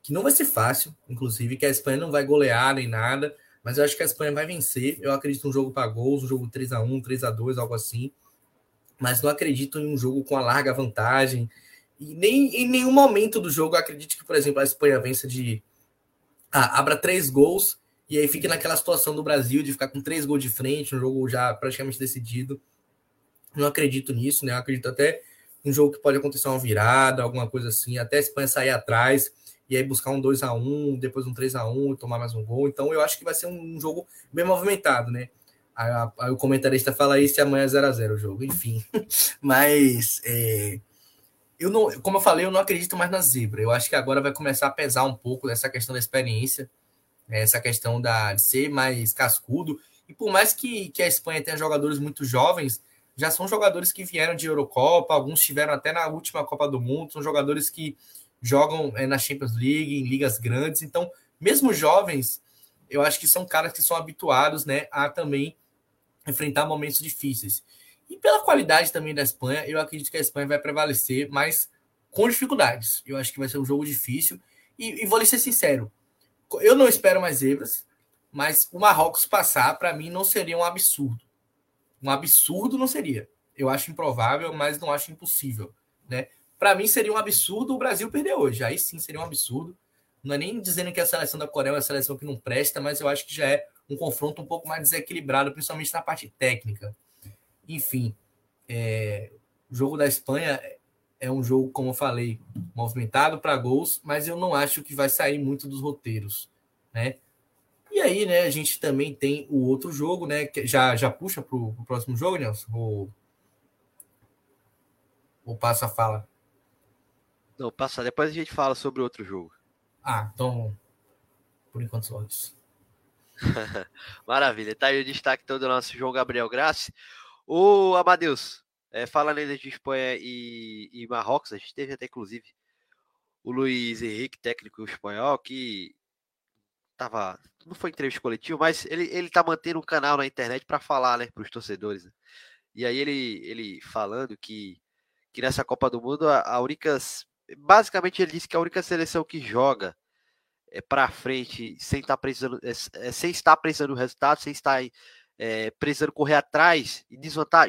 que não vai ser fácil, inclusive que a Espanha não vai golear nem nada mas eu acho que a Espanha vai vencer. Eu acredito um jogo para gols, um jogo 3 a 1 3 a 2 algo assim. Mas não acredito em um jogo com a larga vantagem. E nem em nenhum momento do jogo eu acredito que, por exemplo, a Espanha vença de. Ah, abra três gols e aí fique naquela situação do Brasil de ficar com três gols de frente, um jogo já praticamente decidido. Não acredito nisso, né? Eu acredito até um jogo que pode acontecer uma virada, alguma coisa assim, até a Espanha sair atrás e aí buscar um 2 a 1 depois um 3 a 1 e tomar mais um gol. Então eu acho que vai ser um jogo bem movimentado, né? Aí, aí o comentarista fala isso e amanhã é 0 a 0 o jogo, enfim. Mas é, eu não, como eu falei, eu não acredito mais na zebra. Eu acho que agora vai começar a pesar um pouco essa questão da experiência, né? essa questão da, de ser mais cascudo. E por mais que, que a Espanha tenha jogadores muito jovens, já são jogadores que vieram de Eurocopa, alguns estiveram até na última Copa do Mundo, são jogadores que jogam é, na Champions League, em ligas grandes. Então, mesmo jovens, eu acho que são caras que são habituados né, a também enfrentar momentos difíceis. E pela qualidade também da Espanha, eu acredito que a Espanha vai prevalecer, mas com dificuldades. Eu acho que vai ser um jogo difícil. E, e vou lhe ser sincero, eu não espero mais zebras, mas o Marrocos passar, para mim, não seria um absurdo. Um absurdo não seria. Eu acho improvável, mas não acho impossível. Né? Para mim seria um absurdo o Brasil perder hoje. Aí sim seria um absurdo. Não é nem dizendo que a seleção da Coreia é uma seleção que não presta, mas eu acho que já é um confronto um pouco mais desequilibrado, principalmente na parte técnica. Enfim, é, o jogo da Espanha é um jogo, como eu falei, movimentado para gols, mas eu não acho que vai sair muito dos roteiros, né? E aí, né, a gente também tem o outro jogo, né? Que já, já puxa para o próximo jogo, Nelson? Ou, ou passa a fala? Não, passa. Depois a gente fala sobre outro jogo. Ah, então. Por enquanto só isso. Maravilha. Tá aí o destaque todo do nosso João Gabriel Grassi. O Amadeus, é, falando ainda de Espanha e, e, Marrocos, a gente teve até inclusive o Luiz Henrique, técnico espanhol, que tava. Não foi entrevista coletiva, mas ele, ele tá mantendo um canal na internet para falar, né, para os torcedores. Né? E aí ele, ele falando que, que nessa Copa do Mundo a, a única basicamente ele disse que a única seleção que joga é, para frente sem estar tá precisando é, sem estar precisando do resultado, sem estar é, precisando correr atrás e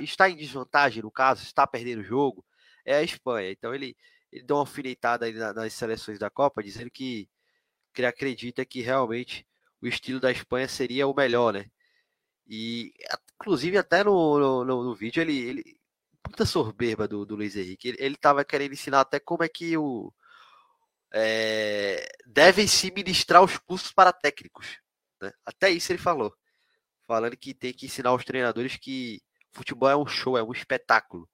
está em desvantagem no caso, está perdendo o jogo, é a Espanha. Então ele, ele deu uma alfinetada aí nas seleções da Copa, dizendo que, que ele acredita que realmente o estilo da Espanha seria o melhor, né? E inclusive até no, no, no vídeo ele, ele, puta soberba do, do Luiz Henrique. Ele, ele tava querendo ensinar até como é que o. É, devem se ministrar os cursos para técnicos. Né? Até isso ele falou. Falando que tem que ensinar aos treinadores que Futebol é um show, é um espetáculo.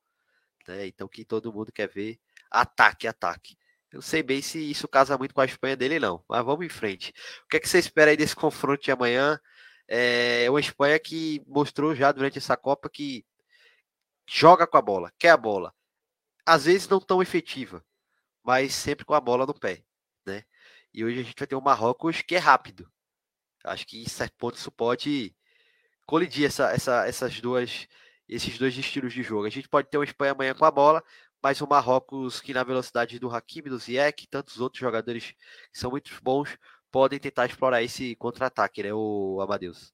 Né? Então, que todo mundo quer ver ataque, ataque. Eu não sei bem se isso casa muito com a Espanha dele, não. Mas vamos em frente. O que é que você espera aí desse confronto de amanhã? É uma Espanha que mostrou já durante essa Copa que joga com a bola, quer a bola. Às vezes não tão efetiva, mas sempre com a bola no pé, né? E hoje a gente vai ter um Marrocos que é rápido. Acho que em certo ponto isso pode colidir essa, essa, essas duas, esses dois estilos de jogo. A gente pode ter uma Espanha amanhã com a bola, mas o Marrocos que na velocidade do Hakimi, do Ziyech, tantos outros jogadores que são muito bons, podem tentar explorar esse contra-ataque, né, o Amadeus?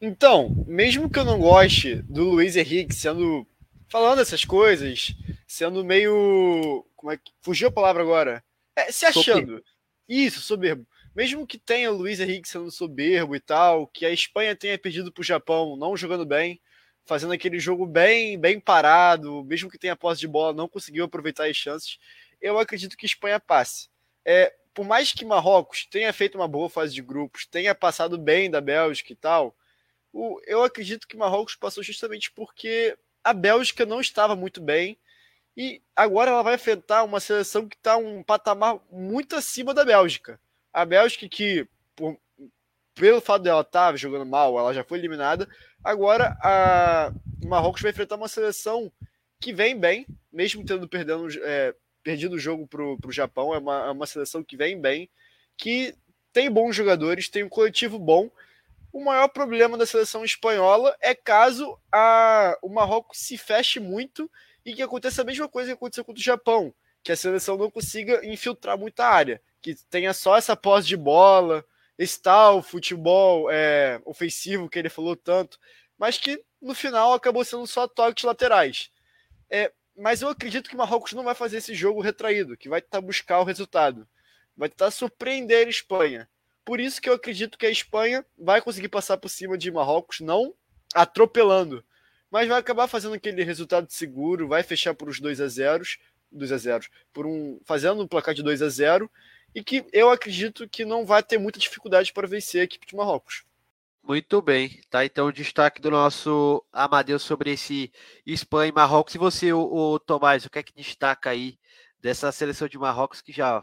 Então, mesmo que eu não goste do Luiz Henrique sendo falando essas coisas, sendo meio como é que fugiu a palavra agora? É, se achando. Soberbo. Isso, soberbo. Mesmo que tenha o Luiz Henrique sendo soberbo e tal, que a Espanha tenha perdido para o Japão, não jogando bem, fazendo aquele jogo bem, bem parado, mesmo que tenha posse de bola, não conseguiu aproveitar as chances, eu acredito que a Espanha passe. É, por mais que Marrocos tenha feito uma boa fase de grupos, tenha passado bem da Bélgica e tal, o, eu acredito que Marrocos passou justamente porque a Bélgica não estava muito bem e agora ela vai enfrentar uma seleção que está um patamar muito acima da Bélgica. A Bélgica que, por, pelo fato dela estar tá jogando mal, ela já foi eliminada. Agora a Marrocos vai enfrentar uma seleção que vem bem, mesmo tendo perdendo, é, perdido o jogo para o Japão. É uma, é uma seleção que vem bem, que tem bons jogadores, tem um coletivo bom. O maior problema da seleção espanhola é caso a, o Marrocos se feche muito e que aconteça a mesma coisa que aconteceu com o Japão, que a seleção não consiga infiltrar muita área, que tenha só essa posse de bola, esse tal futebol é, ofensivo que ele falou tanto, mas que no final acabou sendo só toques laterais. É, mas eu acredito que o Marrocos não vai fazer esse jogo retraído, que vai tentar buscar o resultado. Vai tentar surpreender a Espanha. Por isso que eu acredito que a Espanha vai conseguir passar por cima de Marrocos, não atropelando, mas vai acabar fazendo aquele resultado seguro, vai fechar por os 2 a 0 2 a 0 por um fazendo um placar de 2 a 0 e que eu acredito que não vai ter muita dificuldade para vencer a equipe de Marrocos. Muito bem, tá? Então o destaque do nosso Amadeus sobre esse Espanha e Marrocos. E você, o, o Tomás, o que é que destaca aí dessa seleção de Marrocos que já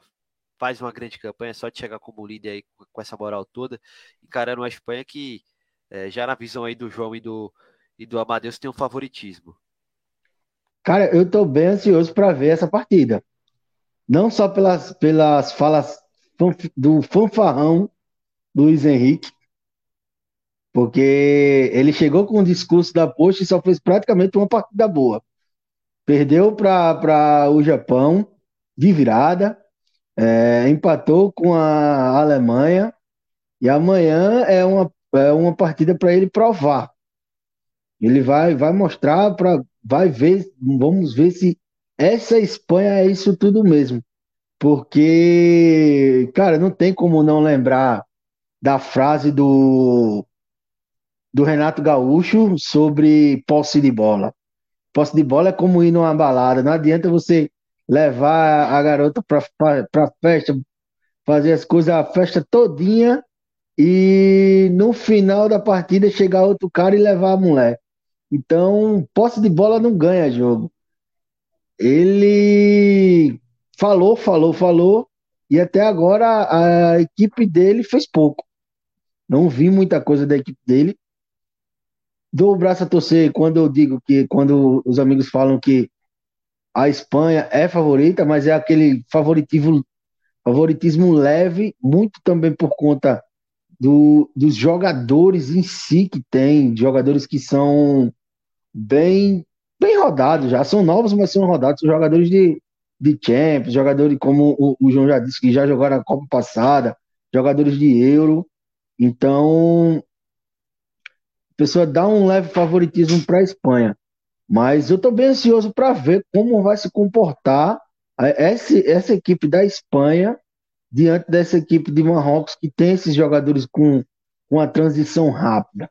faz uma grande campanha, só de chegar como líder aí com essa moral toda, encarando uma Espanha que é, já na visão aí do João e do, e do Amadeus tem um favoritismo. Cara, eu tô bem ansioso para ver essa partida. Não só pelas, pelas falas do fanfarrão Luiz Henrique, porque ele chegou com o discurso da post e só fez praticamente uma partida boa. Perdeu para o Japão de virada, é, empatou com a Alemanha e amanhã é uma, é uma partida para ele provar. Ele vai, vai mostrar para, vai ver, vamos ver se essa Espanha é isso tudo mesmo. Porque, cara, não tem como não lembrar da frase do, do Renato Gaúcho sobre posse de bola. Posse de bola é como ir numa balada. Não adianta você levar a garota para festa, fazer as coisas, a festa todinha e no final da partida chegar outro cara e levar a mulher. Então, posse de bola não ganha jogo. Ele falou, falou, falou, e até agora a equipe dele fez pouco. Não vi muita coisa da equipe dele. Dou o braço a torcer quando eu digo que, quando os amigos falam que a Espanha é favorita, mas é aquele favoritismo, favoritismo leve, muito também por conta do, dos jogadores em si que tem, jogadores que são bem, bem rodados já, são novos, mas são rodados, são jogadores de, de Champions, jogadores como o, o João já disse, que já jogaram a Copa passada, jogadores de Euro, então a pessoa dá um leve favoritismo para a Espanha, mas eu estou bem ansioso para ver como vai se comportar essa, essa equipe da Espanha diante dessa equipe de Marrocos que tem esses jogadores com, com a transição rápida.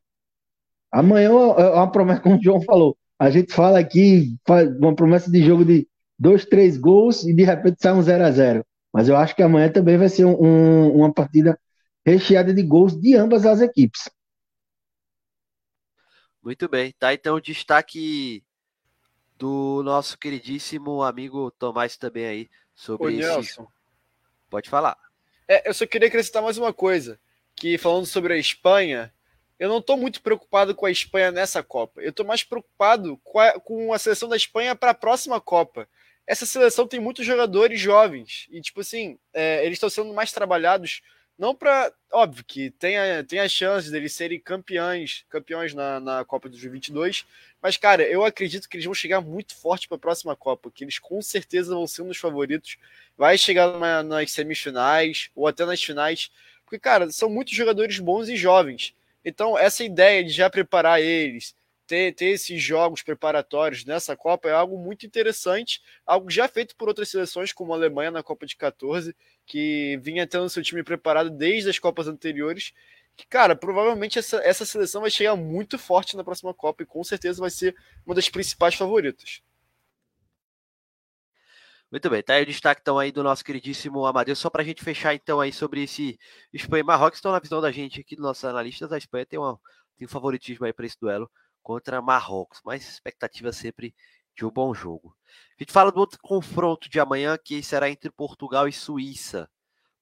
Amanhã é uma promessa, como o João falou, a gente fala aqui, faz uma promessa de jogo de dois, três gols e de repente sai um 0 a 0 Mas eu acho que amanhã também vai ser um, uma partida recheada de gols de ambas as equipes. Muito bem. Tá então destaque do nosso queridíssimo amigo Tomás também aí sobre Ô, esse. Pode falar. é, eu só queria acrescentar mais uma coisa. Que falando sobre a Espanha, eu não estou muito preocupado com a Espanha nessa Copa. Eu estou mais preocupado com a, com a seleção da Espanha para a próxima Copa. Essa seleção tem muitos jogadores jovens. E, tipo assim, é, eles estão sendo mais trabalhados não para. Óbvio que tem a, tem a chance deles serem campeões, campeões na, na Copa de 2022. Mas, cara, eu acredito que eles vão chegar muito forte para a próxima Copa, que eles com certeza vão ser um dos favoritos. Vai chegar na, nas semifinais ou até nas finais. Porque, cara, são muitos jogadores bons e jovens. Então, essa ideia de já preparar eles, ter, ter esses jogos preparatórios nessa Copa é algo muito interessante, algo já feito por outras seleções, como a Alemanha na Copa de 14, que vinha tendo seu time preparado desde as Copas anteriores. Que, cara, provavelmente essa, essa seleção vai chegar muito forte na próxima Copa e com certeza vai ser uma das principais favoritas. Muito bem, tá aí o destaque então aí do nosso queridíssimo Amadeus. Só para a gente fechar então aí sobre esse Espanha e Marrocos, então na visão da gente aqui, dos nossos analistas, a Espanha tem, uma, tem um favoritismo aí para esse duelo contra Marrocos, mas expectativa sempre de um bom jogo. A gente fala do outro confronto de amanhã, que será entre Portugal e Suíça.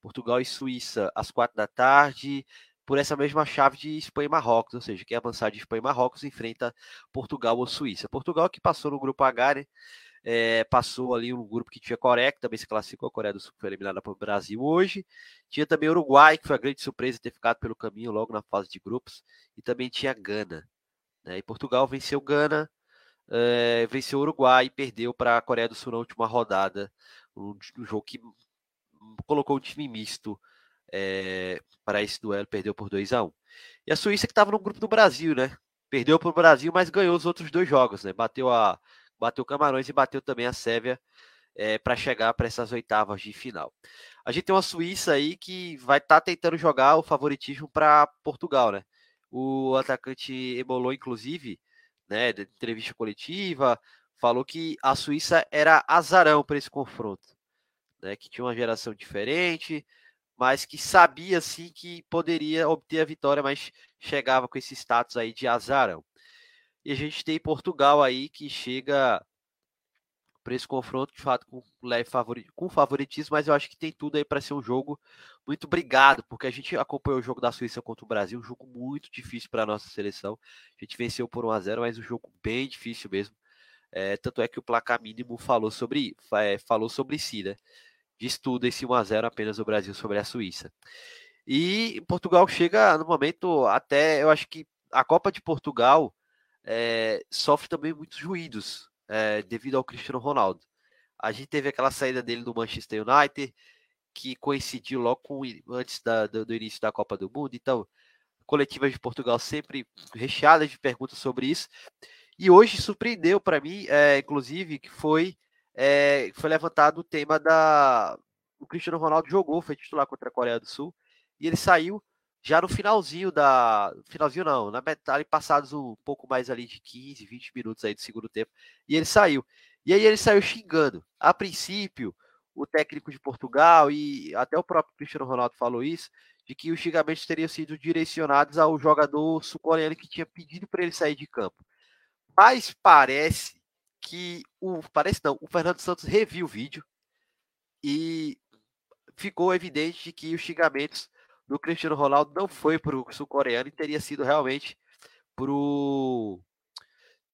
Portugal e Suíça às quatro da tarde, por essa mesma chave de Espanha e Marrocos, ou seja, quem avançar de Espanha e Marrocos enfrenta Portugal ou Suíça. Portugal que passou no grupo H, né? É, passou ali um grupo que tinha Coreia, que também se classificou, a Coreia do Sul foi eliminada para o Brasil hoje. Tinha também Uruguai, que foi a grande surpresa ter ficado pelo caminho logo na fase de grupos. E também tinha Gana. Né? E Portugal venceu Gana, é, venceu Uruguai e perdeu para a Coreia do Sul na última rodada. Um, um jogo que colocou um time misto é, para esse duelo, perdeu por 2 a 1 um. E a Suíça que estava no grupo do Brasil, né? Perdeu para o Brasil, mas ganhou os outros dois jogos, né? Bateu a bateu Camarões e bateu também a Sérvia é, para chegar para essas oitavas de final. A gente tem uma Suíça aí que vai estar tá tentando jogar o favoritismo para Portugal, né? O atacante Ebolou, inclusive, né, de entrevista coletiva, falou que a Suíça era azarão para esse confronto, né? Que tinha uma geração diferente, mas que sabia sim que poderia obter a vitória, mas chegava com esse status aí de azarão. E a gente tem Portugal aí que chega para esse confronto de fato com leve favorit, com favoritismo, mas eu acho que tem tudo aí para ser um jogo muito brigado, porque a gente acompanhou o jogo da Suíça contra o Brasil, um jogo muito difícil para a nossa seleção. A gente venceu por 1 a 0, mas um jogo bem difícil mesmo. É, tanto é que o placar mínimo falou sobre é, falou sobre si, né? Diz tudo esse 1 a 0 apenas o Brasil sobre a Suíça. E Portugal chega no momento até, eu acho que a Copa de Portugal é, sofre também muitos ruídos é, devido ao Cristiano Ronaldo. A gente teve aquela saída dele do Manchester United, que coincidiu logo com, antes da, do, do, início da Copa do Mundo. Então, coletivas de Portugal sempre recheadas de perguntas sobre isso. E hoje surpreendeu para mim, é, inclusive, que foi, é, foi levantado o tema da. O Cristiano Ronaldo jogou, foi titular contra a Coreia do Sul, e ele saiu já no finalzinho da. Finalzinho não, na metade, passados um pouco mais ali de 15, 20 minutos aí do segundo tempo, e ele saiu. E aí ele saiu xingando. A princípio, o técnico de Portugal e até o próprio Cristiano Ronaldo falou isso, de que os xingamentos teriam sido direcionados ao jogador sul-coreano que tinha pedido para ele sair de campo. Mas parece que o parece não, o Fernando Santos reviu o vídeo e ficou evidente de que os xingamentos do Cristiano Ronaldo não foi para o sul-coreano e teria sido realmente pro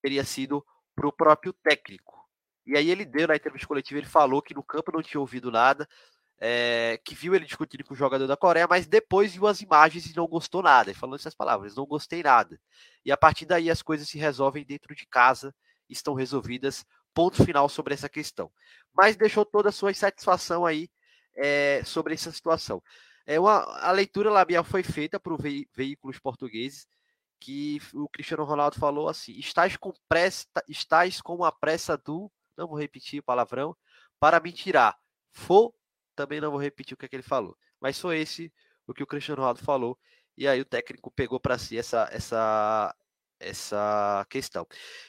teria sido para o próprio técnico. E aí ele deu na entrevista coletiva, ele falou que no campo não tinha ouvido nada, é, que viu ele discutindo com o jogador da Coreia, mas depois viu as imagens e não gostou nada. Ele falou essas palavras, não gostei nada. E a partir daí as coisas se resolvem dentro de casa, estão resolvidas, ponto final sobre essa questão. Mas deixou toda a sua insatisfação aí é, sobre essa situação. É uma, a leitura labial foi feita por ve, veículos portugueses que o Cristiano Ronaldo falou assim: estás com pressa, estás com a pressa do, não vou repetir o palavrão, para me tirar. For, também não vou repetir o que, é que ele falou. Mas foi esse o que o Cristiano Ronaldo falou. E aí o técnico pegou para si essa, essa, essa questão.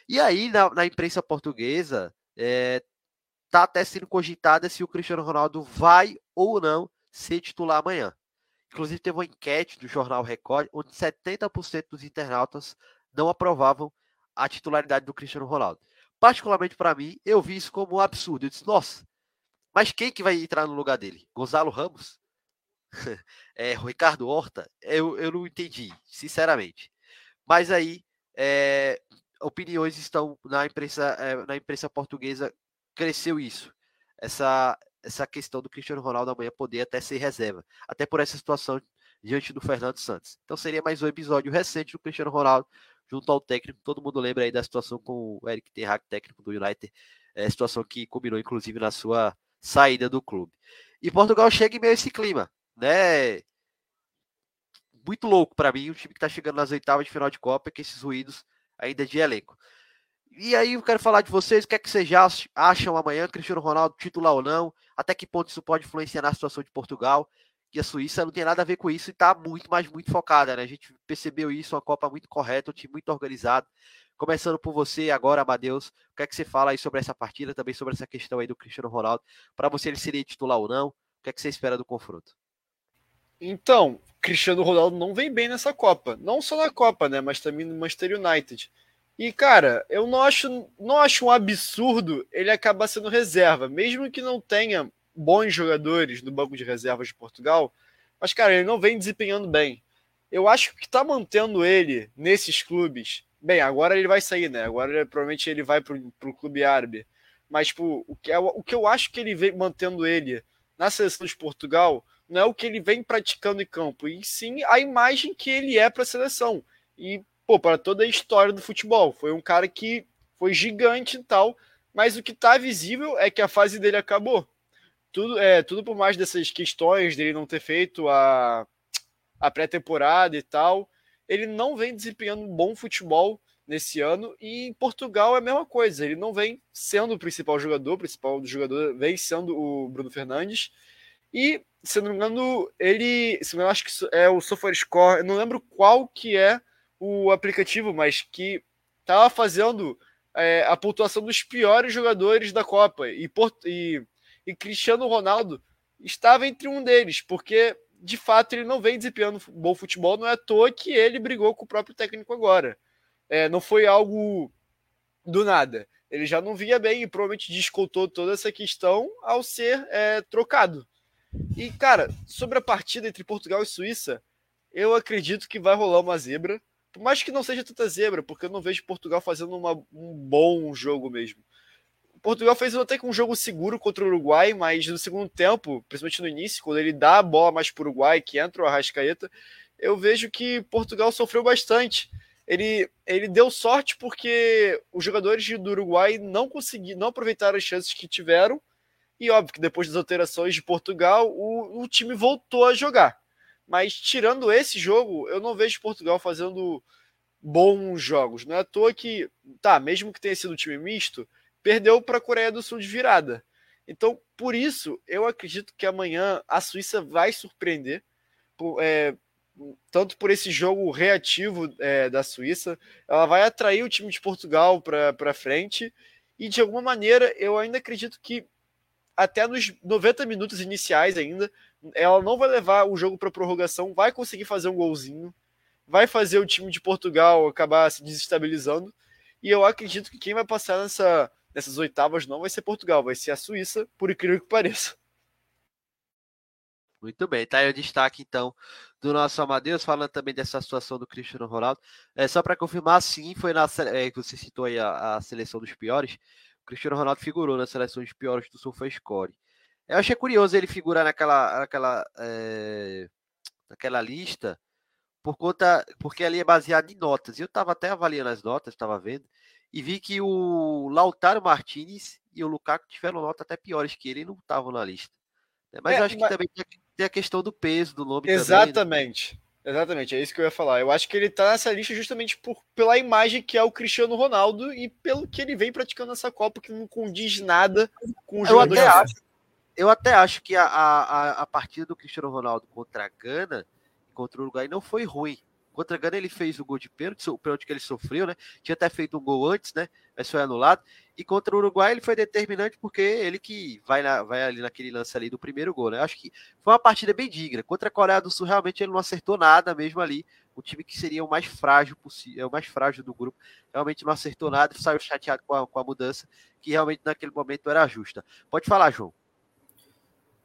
E aí, na, na imprensa portuguesa, é, tá até sendo cogitada se o Cristiano Ronaldo vai ou não ser titular amanhã. Inclusive, teve uma enquete do jornal Record, onde 70% dos internautas não aprovavam a titularidade do Cristiano Ronaldo. Particularmente para mim, eu vi isso como um absurdo. Eu disse, nossa, mas quem que vai entrar no lugar dele? Gonzalo Ramos? é, Ricardo Horta? Eu, eu não entendi, sinceramente. Mas aí, é, opiniões estão na imprensa, é, na imprensa portuguesa, cresceu isso. Essa, essa questão do Cristiano Ronaldo amanhã poder até ser reserva. Até por essa situação diante do Fernando Santos. Então seria mais um episódio recente do Cristiano Ronaldo junto ao técnico. Todo mundo lembra aí da situação com o Eric Ten técnico do United, é, situação que combinou inclusive na sua saída do clube. E Portugal chega em meio a esse clima, né? Muito louco para mim, o time que está chegando nas oitavas de final de Copa, que esses ruídos ainda de elenco. E aí eu quero falar de vocês, o que é que vocês já acham amanhã, Cristiano Ronaldo titular ou não, até que ponto isso pode influenciar na situação de Portugal, que a Suíça não tem nada a ver com isso e está muito, mas muito focada, né? A gente percebeu isso, uma Copa muito correta, um time muito organizado. Começando por você agora, Amadeus, o que é que você fala aí sobre essa partida, também sobre essa questão aí do Cristiano Ronaldo? Para você, ele seria titular ou não? O que é que você espera do confronto? Então, Cristiano Ronaldo não vem bem nessa Copa. Não só na Copa, né? Mas também no Manchester United. E, cara, eu não acho, não acho um absurdo ele acabar sendo reserva, mesmo que não tenha bons jogadores no banco de reservas de Portugal, mas, cara, ele não vem desempenhando bem. Eu acho que tá mantendo ele nesses clubes. Bem, agora ele vai sair, né? Agora provavelmente ele vai pro, pro clube árabe. Mas, tipo, o que, é, o que eu acho que ele vem mantendo ele na seleção de Portugal não é o que ele vem praticando em campo, e sim a imagem que ele é para a seleção. E, pô, para toda a história do futebol. Foi um cara que foi gigante e tal, mas o que tá visível é que a fase dele acabou. Tudo, é, tudo por mais dessas questões dele não ter feito a, a pré-temporada e tal, ele não vem desempenhando um bom futebol nesse ano e em Portugal é a mesma coisa, ele não vem sendo o principal jogador, o principal jogador vem sendo o Bruno Fernandes. E, se não me engano, ele, se não acho que é o SofaScore, eu não lembro qual que é o aplicativo, mas que estava fazendo é, a pontuação dos piores jogadores da Copa e, e e Cristiano Ronaldo estava entre um deles, porque de fato ele não vem desempenhando bom futebol, não é à toa que ele brigou com o próprio técnico agora. É, não foi algo do nada. Ele já não via bem e provavelmente descontou toda essa questão ao ser é, trocado. E, cara, sobre a partida entre Portugal e Suíça, eu acredito que vai rolar uma zebra. Por mais que não seja tanta zebra, porque eu não vejo Portugal fazendo uma, um bom jogo mesmo. Portugal fez até com um jogo seguro contra o Uruguai, mas no segundo tempo, principalmente no início, quando ele dá a bola mais para o Uruguai, que entra o Arrascaeta, eu vejo que Portugal sofreu bastante. Ele, ele deu sorte porque os jogadores do Uruguai não conseguiram, não aproveitaram as chances que tiveram. E óbvio que depois das alterações de Portugal, o, o time voltou a jogar. Mas tirando esse jogo, eu não vejo Portugal fazendo bons jogos. Não é à toa que, tá, mesmo que tenha sido um time misto, perdeu para a Coreia do Sul de virada. Então, por isso, eu acredito que amanhã a Suíça vai surpreender, é, tanto por esse jogo reativo é, da Suíça, ela vai atrair o time de Portugal para frente, e de alguma maneira eu ainda acredito que até nos 90 minutos iniciais ainda, ela não vai levar o jogo para prorrogação, vai conseguir fazer um golzinho, vai fazer o time de Portugal acabar se desestabilizando, e eu acredito que quem vai passar nessa nessas oitavas não vai ser Portugal, vai ser a Suíça, por incrível que pareça. Muito bem, tá aí o destaque então do nosso Amadeus, falando também dessa situação do Cristiano Ronaldo. É, só para confirmar, sim, foi na é, você citou aí a, a, seleção dos piores. O Cristiano Ronaldo figurou na seleção dos piores do SofaScore. Eu achei curioso ele figurar naquela, naquela, é, naquela lista, por conta, porque ali é baseado em notas. Eu estava até avaliando as notas, estava vendo e vi que o Lautaro Martinez e o Lukaku tiveram nota até piores que ele e não estavam na lista. Né? Mas é, acho que mas... também tem a questão do peso do nome Exatamente. Também, né? Exatamente, é isso que eu ia falar. Eu acho que ele tá nessa lista justamente por, pela imagem que é o Cristiano Ronaldo e pelo que ele vem praticando nessa Copa, que não condiz nada com o jogador. Eu até acho, eu até acho que a, a, a partida do Cristiano Ronaldo contra a Gana, contra o Uruguai, não foi ruim. Contra a Gana ele fez o gol de pênalti, o pênalti que ele sofreu, né? Tinha até feito um gol antes, né? Mas foi anulado. E contra o Uruguai ele foi determinante porque ele que vai, na, vai ali naquele lance ali do primeiro gol, né? Acho que foi uma partida bem digna. Contra a Coreia do Sul realmente ele não acertou nada mesmo ali. O time que seria o mais frágil possível, é o mais frágil do grupo, realmente não acertou nada e saiu chateado com a, com a mudança, que realmente naquele momento era justa. Pode falar, João.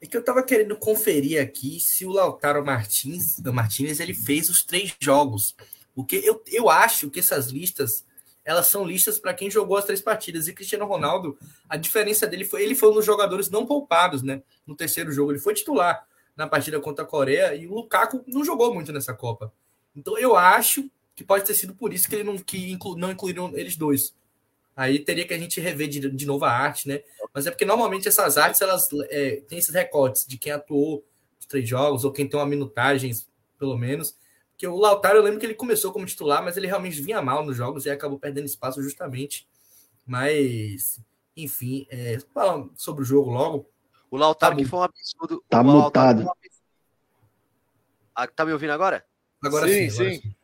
É que eu tava querendo conferir aqui se o Lautaro Martins, Martins ele fez os três jogos. Porque eu, eu acho que essas listas elas são listas para quem jogou as três partidas. E Cristiano Ronaldo, a diferença dele foi ele foi um dos jogadores não poupados, né? No terceiro jogo, ele foi titular na partida contra a Coreia e o Lukaku não jogou muito nessa Copa. Então eu acho que pode ter sido por isso que ele não que inclu, não incluíram eles dois. Aí teria que a gente rever de, de novo a arte, né? Mas é porque normalmente essas artes elas é, têm esses recortes de quem atuou os três jogos ou quem tem uma minutagem, pelo menos. Porque o Lautaro, eu lembro que ele começou como titular, mas ele realmente vinha mal nos jogos e acabou perdendo espaço justamente. Mas, enfim, é, falando sobre o jogo logo. O Lautaro tá que foi um absurdo. Tá mutado. Ah, tá me ouvindo agora? Agora sim, sim. Agora sim. O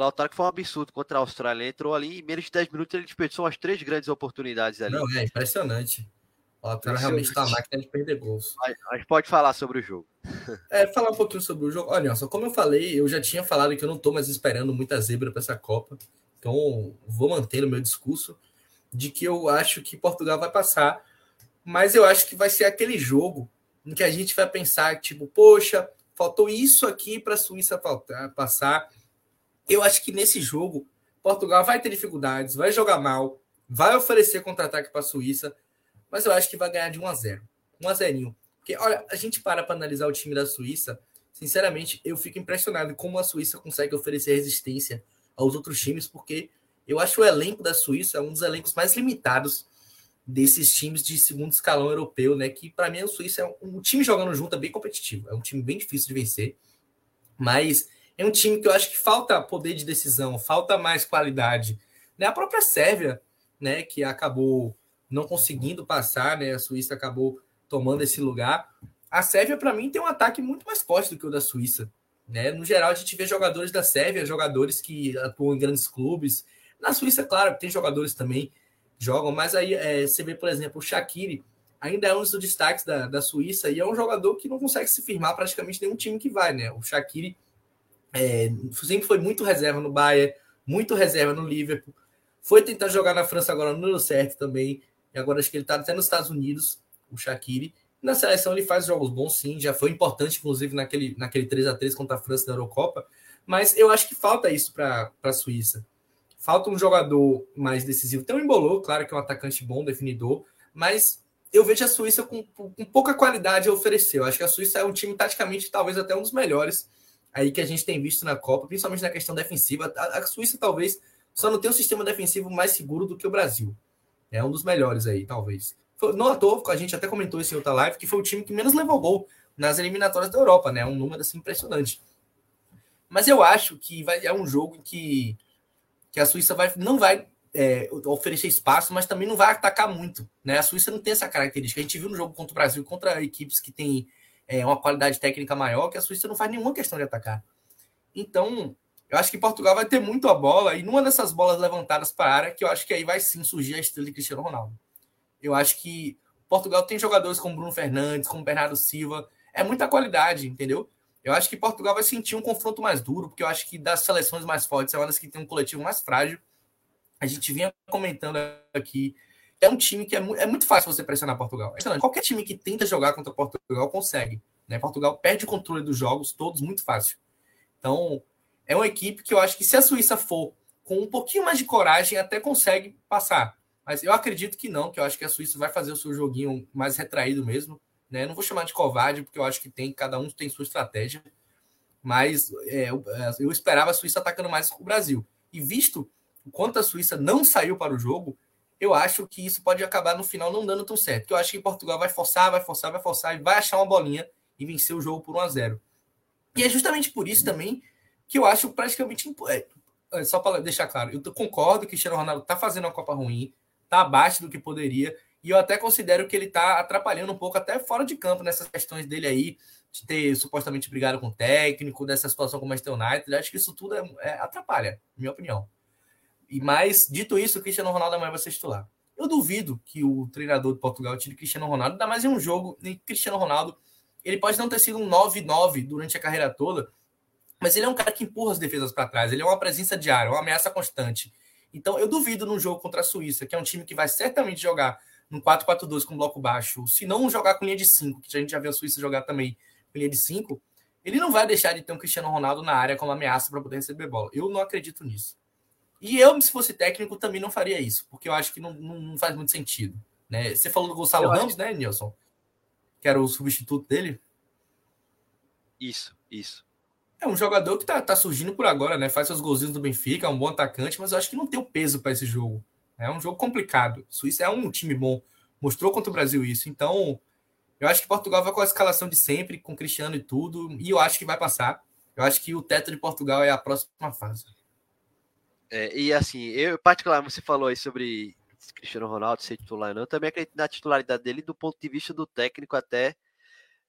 Lautaro que foi um absurdo contra a Austrália. Entrou ali em menos de 10 minutos ele desperdiçou umas três grandes oportunidades ali. Não, é impressionante. O Lautaro realmente tá uma máquina de perder gols. A gente pode falar sobre o jogo. É, falar um pouquinho sobre o jogo. Olha, só como eu falei, eu já tinha falado que eu não tô mais esperando muita zebra para essa Copa. Então, vou manter o meu discurso de que eu acho que Portugal vai passar. Mas eu acho que vai ser aquele jogo em que a gente vai pensar, tipo, poxa, faltou isso aqui para a Suíça passar eu acho que nesse jogo, Portugal vai ter dificuldades, vai jogar mal, vai oferecer contra-ataque para a Suíça, mas eu acho que vai ganhar de 1 a 0 1 a 0 Porque, olha, a gente para para analisar o time da Suíça, sinceramente, eu fico impressionado como a Suíça consegue oferecer resistência aos outros times, porque eu acho o elenco da Suíça um dos elencos mais limitados desses times de segundo escalão europeu, né? Que para mim a Suíça é um, um time jogando junto é bem competitivo, é um time bem difícil de vencer, mas é um time que eu acho que falta poder de decisão, falta mais qualidade. Né? A própria Sérvia, né, que acabou não conseguindo passar, né? A Suíça acabou tomando esse lugar. A Sérvia, para mim, tem um ataque muito mais forte do que o da Suíça. Né? No geral, a gente vê jogadores da Sérvia, jogadores que atuam em grandes clubes. Na Suíça, claro, tem jogadores também que jogam, mas aí é, você vê, por exemplo, o Shaqiri, ainda é um dos destaques da, da Suíça e é um jogador que não consegue se firmar praticamente nenhum time que vai, né? O Shaqiri é, sempre foi muito reserva no Bayern, muito reserva no Liverpool. Foi tentar jogar na França agora, não deu certo também. E agora acho que ele está até nos Estados Unidos, o Shaqiri. Na seleção ele faz jogos bons, sim. Já foi importante, inclusive, naquele, naquele 3 a 3 contra a França da Eurocopa. Mas eu acho que falta isso para a Suíça. Falta um jogador mais decisivo. Tem o Embolou, claro que é um atacante bom, definidor. Mas eu vejo a Suíça com, com pouca qualidade a oferecer. Eu acho que a Suíça é um time taticamente talvez até um dos melhores aí que a gente tem visto na Copa, principalmente na questão defensiva. A, Suíça talvez só não tem um sistema defensivo mais seguro do que o Brasil. É um dos melhores aí, talvez. Foi, não à toa, a gente até comentou isso em outra live, que foi o time que menos levou gol nas eliminatórias da Europa, né? Um número assim impressionante. Mas eu acho que vai, é um jogo em que, que a Suíça vai, não vai é, oferecer espaço, mas também não vai atacar muito. Né? A Suíça não tem essa característica. A gente viu no jogo contra o Brasil, contra equipes que têm é, uma qualidade técnica maior, que a Suíça não faz nenhuma questão de atacar. Então, eu acho que Portugal vai ter muito a bola, e numa dessas bolas levantadas para a área, que eu acho que aí vai sim surgir a estrela de Cristiano Ronaldo. Eu acho que Portugal tem jogadores como Bruno Fernandes, como Bernardo Silva, é muita qualidade, entendeu? Eu acho que Portugal vai sentir um confronto mais duro, porque eu acho que das seleções mais fortes, é uma das que tem um coletivo mais frágil. A gente vinha comentando aqui é um time que é, mu é muito fácil você pressionar Portugal. É Qualquer time que tenta jogar contra Portugal consegue. Né? Portugal perde o controle dos jogos todos muito fácil. Então, é uma equipe que eu acho que se a Suíça for com um pouquinho mais de coragem, até consegue passar. Mas eu acredito que não, que eu acho que a Suíça vai fazer o seu joguinho mais retraído mesmo. Né? Não vou chamar de covarde, porque eu acho que tem, cada um tem sua estratégia. Mas é, eu, é, eu esperava a Suíça atacando mais o Brasil. E visto o quanto a Suíça não saiu para o jogo, eu acho que isso pode acabar no final não dando tão certo. Porque eu acho que Portugal vai forçar, vai forçar, vai forçar e vai achar uma bolinha e vencer o jogo por 1 a 0 E é justamente por isso também que eu acho praticamente. É, é, só para deixar claro, eu concordo que o Cristiano Ronaldo está fazendo uma Copa ruim, está abaixo do que poderia, e eu até considero que ele está atrapalhando um pouco, até fora de campo, nessas questões dele aí, de ter supostamente brigado com o técnico, dessa situação com o Manchester United. Acho que isso tudo é, é, atrapalha, minha opinião. E mais, dito isso, o Cristiano Ronaldo amanhã vai ser titular. Eu duvido que o treinador de Portugal tire Cristiano Ronaldo, ainda mais em um jogo, nem Cristiano Ronaldo, ele pode não ter sido um 9-9 durante a carreira toda, mas ele é um cara que empurra as defesas para trás, ele é uma presença diária, uma ameaça constante. Então eu duvido no jogo contra a Suíça, que é um time que vai certamente jogar no 4-4-2 com bloco baixo, se não jogar com linha de 5, que a gente já viu a Suíça jogar também com linha de 5, ele não vai deixar de ter um Cristiano Ronaldo na área como ameaça para poder receber bola. Eu não acredito nisso. E eu, se fosse técnico, também não faria isso, porque eu acho que não, não, não faz muito sentido. Né? Você falou do Gonçalo eu Ramos, acho... né, Nilson? Que era o substituto dele. Isso, isso. É um jogador que tá, tá surgindo por agora, né? Faz seus golzinhos do Benfica, é um bom atacante, mas eu acho que não tem o peso para esse jogo. É um jogo complicado. Suíça é um time bom, mostrou contra o Brasil isso. Então, eu acho que Portugal vai com a escalação de sempre, com Cristiano e tudo, e eu acho que vai passar. Eu acho que o teto de Portugal é a próxima fase. É, e assim, eu particularmente você falou aí sobre Cristiano Ronaldo ser titular, não. Eu também acredito na titularidade dele do ponto de vista do técnico até.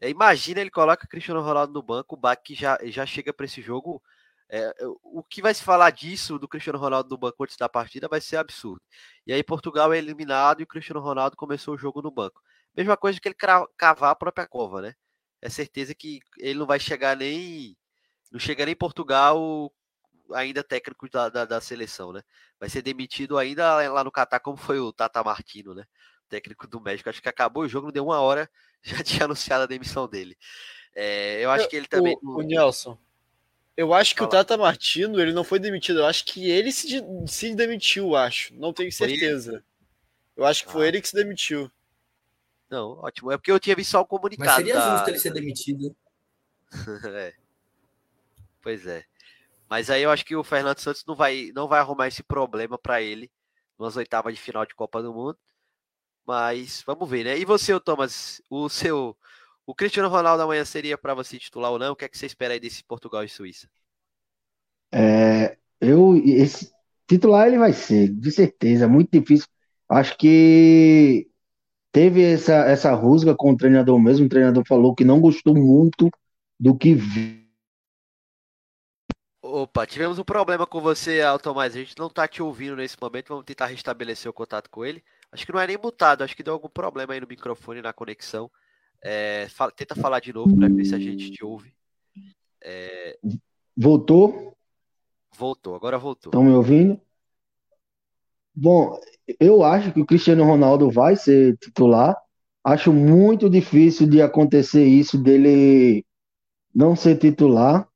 É, imagina ele coloca Cristiano Ronaldo no banco, o Bach já, já chega para esse jogo. É, o que vai se falar disso do Cristiano Ronaldo no banco antes da partida vai ser absurdo. E aí Portugal é eliminado e o Cristiano Ronaldo começou o jogo no banco. Mesma coisa que ele cavar a própria cova, né? É certeza que ele não vai chegar nem. Não chega nem em Portugal ainda técnico da, da, da, seleção, né? Vai ser demitido ainda lá no Catar, como foi o Tata Martino, né? Técnico do México. Acho que acabou o jogo, não deu uma hora, já tinha anunciado a demissão dele. É, eu acho que ele também. O, o Nelson, eu acho que Fala. o Tata Martino ele não foi demitido. Eu acho que ele se, se demitiu, acho. Não tenho certeza. Eu acho que foi ah. ele que se demitiu. Não, ótimo. É porque eu tinha visto só o comunicado. Mas seria da... justo ele ser demitido. é. Pois é. Mas aí eu acho que o Fernando Santos não vai, não vai arrumar esse problema para ele nas oitavas de final de Copa do Mundo. Mas vamos ver, né? E você, Thomas, o seu o Cristiano Ronaldo amanhã seria para você titular ou não? O que é que você espera aí desse Portugal e Suíça? É, eu esse titular ele vai ser, de certeza, muito difícil. Acho que teve essa essa rusga com o treinador mesmo, o treinador falou que não gostou muito do que viu Opa, tivemos um problema com você, Tomás. A gente não tá te ouvindo nesse momento. Vamos tentar restabelecer o contato com ele. Acho que não é nem mutado, acho que deu algum problema aí no microfone, na conexão. É, fala, tenta falar de novo para ver se a gente te ouve. É... Voltou? Voltou, agora voltou. Estão me ouvindo? Bom, eu acho que o Cristiano Ronaldo vai ser titular. Acho muito difícil de acontecer isso dele não ser titular.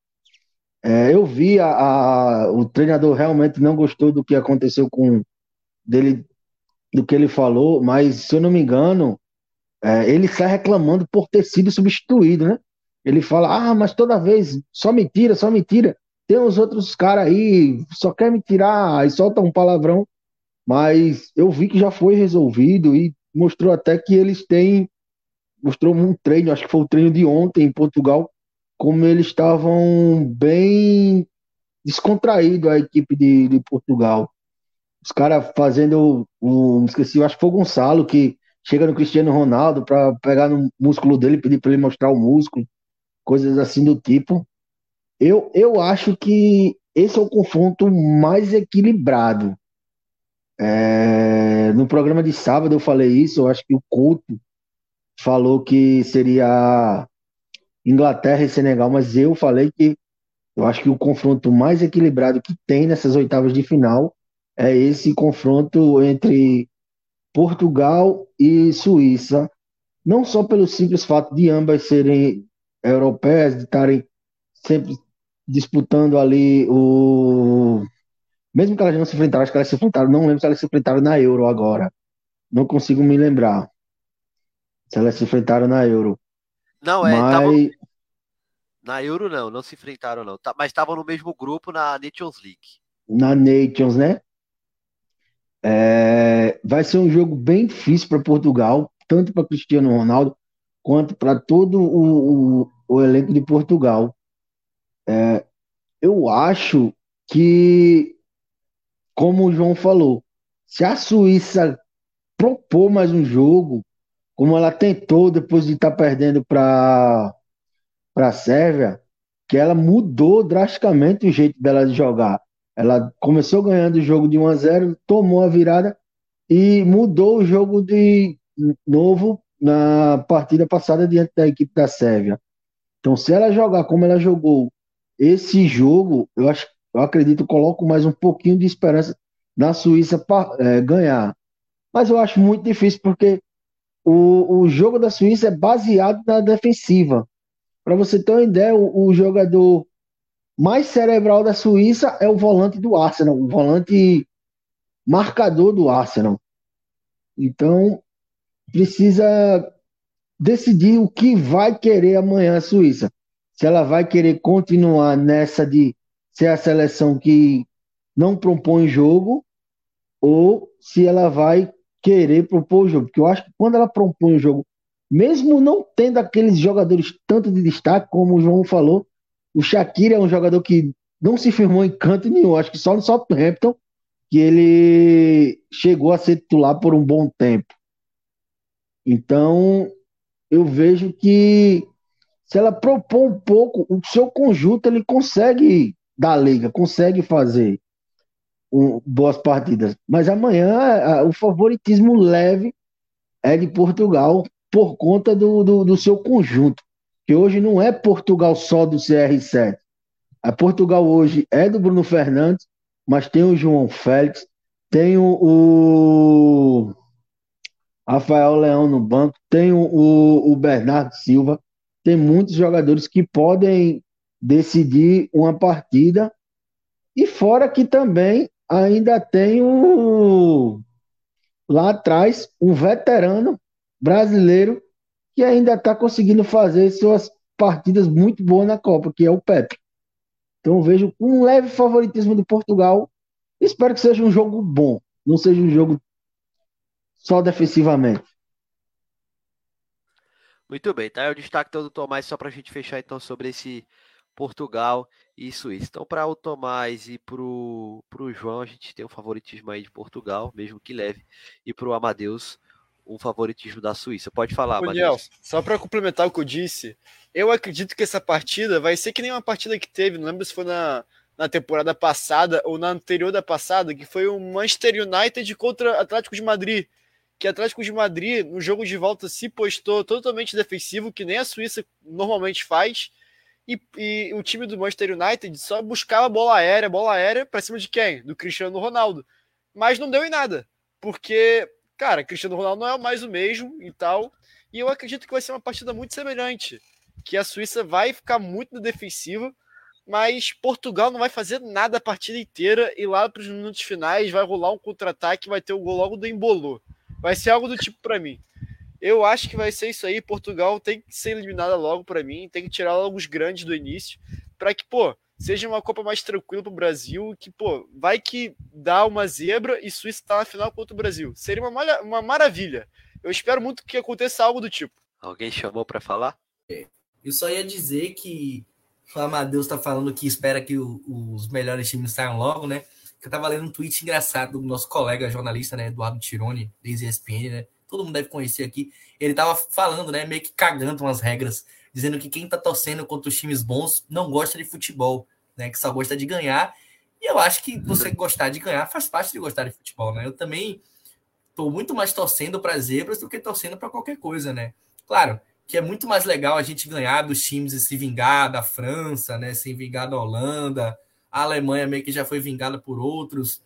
É, eu vi a, a, o treinador realmente não gostou do que aconteceu com dele, do que ele falou, mas se eu não me engano, é, ele sai reclamando por ter sido substituído, né? Ele fala, ah, mas toda vez só mentira, só mentira. Tem os outros caras aí, só quer me tirar, e solta um palavrão. Mas eu vi que já foi resolvido e mostrou até que eles têm. Mostrou um treino, acho que foi o treino de ontem em Portugal, como eles estavam bem descontraído a equipe de, de Portugal. Os caras fazendo um, esqueci, acho que foi o Gonçalo que chega no Cristiano Ronaldo para pegar no músculo dele, pedir para ele mostrar o músculo, coisas assim do tipo. Eu, eu acho que esse é o confronto mais equilibrado. É, no programa de sábado eu falei isso, eu acho que o Couto falou que seria Inglaterra e Senegal, mas eu falei que eu acho que o confronto mais equilibrado que tem nessas oitavas de final é esse confronto entre Portugal e Suíça, não só pelo simples fato de ambas serem europeias, de estarem sempre disputando ali o. Mesmo que elas não se enfrentaram, acho que elas se enfrentaram, não lembro se elas se enfrentaram na Euro agora. Não consigo me lembrar se elas se enfrentaram na Euro. Não, é. Mas... Tavam... Na Euro não, não se enfrentaram não. Tá, mas estavam no mesmo grupo na Nations League. Na Nations, né? É... Vai ser um jogo bem difícil para Portugal, tanto para Cristiano Ronaldo quanto para todo o, o, o, elenco de Portugal. É... Eu acho que, como o João falou, se a Suíça propor mais um jogo, como ela tentou depois de estar tá perdendo para a Sérvia que ela mudou drasticamente o jeito dela de jogar. Ela começou ganhando o jogo de 1 a 0, tomou a virada e mudou o jogo de novo na partida passada diante da equipe da Sérvia. Então, se ela jogar como ela jogou esse jogo, eu acho, eu acredito, coloco mais um pouquinho de esperança na Suíça para é, ganhar. Mas eu acho muito difícil porque o, o jogo da Suíça é baseado na defensiva. Para você ter uma ideia, o, o, jogador mais cerebral da Suíça é o volante do Arsenal, o volante marcador do Arsenal. Então, precisa decidir o que vai querer amanhã a Suíça. Se ela vai querer continuar nessa de ser a seleção que não propõe jogo ou se ela vai querer propor o jogo. Porque eu acho que quando ela propõe o jogo, mesmo não tendo aqueles jogadores tanto de destaque, como o João falou, o Shaqiri é um jogador que não se firmou em canto nenhum. Acho que só no Southampton que ele chegou a ser titular por um bom tempo. Então, eu vejo que se ela propor um pouco, o seu conjunto ele consegue dar liga, consegue fazer um, boas partidas. Mas amanhã a, o favoritismo leve é de Portugal por conta do, do, do seu conjunto. Que hoje não é Portugal só do CR7. A Portugal hoje é do Bruno Fernandes, mas tem o João Félix, tem o, o Rafael Leão no banco, tem o, o, Bernardo Silva, tem muitos jogadores que podem decidir uma partida. E fora que também ainda tem o lá atrás um veterano brasileiro que ainda está conseguindo fazer suas partidas muito boas na Copa, que é o Pepe. Então vejo um leve favoritismo de Portugal. Espero que seja um jogo bom, não seja um jogo só defensivamente. Muito bem, tá? O destaque todo do Tomás, só para a gente fechar então sobre esse Portugal e Suíça. Então, para o Tomás e para o João, a gente tem um favoritismo aí de Portugal, mesmo que leve, e para o Amadeus, um favoritismo da Suíça. Pode falar, Daniel, só para complementar o que eu disse, eu acredito que essa partida vai ser que nem uma partida que teve, não lembro se foi na, na temporada passada ou na anterior da passada, que foi o Manchester United contra Atlético de Madrid. Que Atlético de Madrid, no jogo de volta, se postou totalmente defensivo, que nem a Suíça normalmente faz. E, e o time do Manchester United só buscava bola aérea, bola aérea para cima de quem? Do Cristiano Ronaldo. Mas não deu em nada, porque cara, Cristiano Ronaldo não é mais o mesmo e tal. E eu acredito que vai ser uma partida muito semelhante. Que a Suíça vai ficar muito defensiva, mas Portugal não vai fazer nada a partida inteira e lá para os minutos finais vai rolar um contra-ataque, vai ter o gol logo do Embolô. Vai ser algo do tipo para mim. Eu acho que vai ser isso aí. Portugal tem que ser eliminada logo para mim, tem que tirar logo os grandes do início, para que, pô, seja uma Copa mais tranquila para o Brasil, que, pô, vai que dá uma zebra e Suíça está na final contra o Brasil. Seria uma, uma maravilha. Eu espero muito que aconteça algo do tipo. Alguém chamou para falar? Eu só ia dizer que o Amadeus está falando que espera que o, os melhores times saiam logo, né? Eu estava lendo um tweet engraçado do nosso colega jornalista, né, Eduardo Tironi, da ESPN, né? Todo mundo deve conhecer aqui. Ele estava falando, né, meio que cagando umas regras dizendo que quem está torcendo contra os times bons não gosta de futebol, né? Que só gosta de ganhar. E eu acho que você gostar de ganhar faz parte de gostar de futebol, né? Eu também estou muito mais torcendo para zebras do que torcendo para qualquer coisa, né? Claro que é muito mais legal a gente ganhar dos times e se vingar da França, né? Se vingar da Holanda, a Alemanha meio que já foi vingada por outros,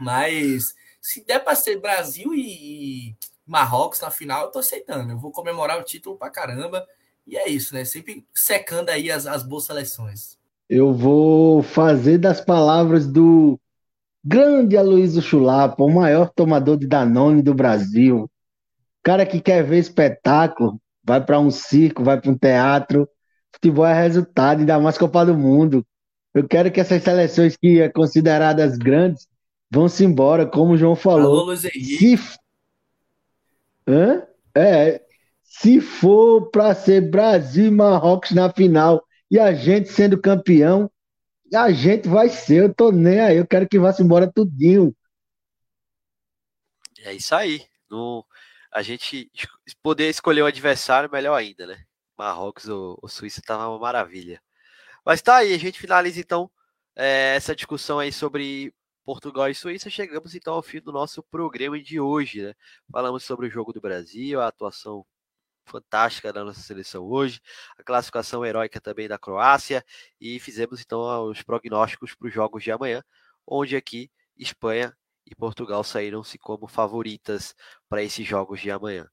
mas se der para ser Brasil e Marrocos na final, eu tô aceitando. Eu vou comemorar o título para caramba. E é isso, né? Sempre secando aí as, as boas seleções. Eu vou fazer das palavras do grande Aloysio Chulapa, o maior tomador de Danone do Brasil. Cara que quer ver espetáculo, vai para um circo, vai para um teatro. Futebol é resultado, ainda mais Copa do Mundo. Eu quero que essas seleções que é consideradas grandes vão-se embora, como o João falou. Alô. Se... Hã? É, se for para ser Brasil e Marrocos na final e a gente sendo campeão, a gente vai ser. Eu tô nem aí, eu quero que vá-se embora tudinho. É isso aí. No, a gente poder escolher o adversário, melhor ainda, né? Marrocos ou, ou Suíça tava uma maravilha. Mas tá aí, a gente finaliza então é, essa discussão aí sobre Portugal e Suíça. Chegamos então ao fim do nosso programa de hoje, né? Falamos sobre o jogo do Brasil, a atuação fantástica da nossa seleção hoje, a classificação heróica também da Croácia e fizemos então os prognósticos para os jogos de amanhã, onde aqui Espanha e Portugal saíram-se como favoritas para esses jogos de amanhã.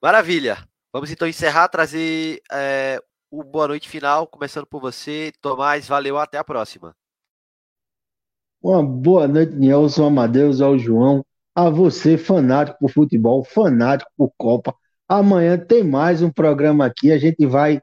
Maravilha! Vamos então encerrar, trazer é, o boa noite final, começando por você, Tomás. Valeu, até a próxima. Uma boa noite, Nelson Amadeus, ao João, a você, fanático por futebol, fanático por Copa. Amanhã tem mais um programa aqui. A gente vai.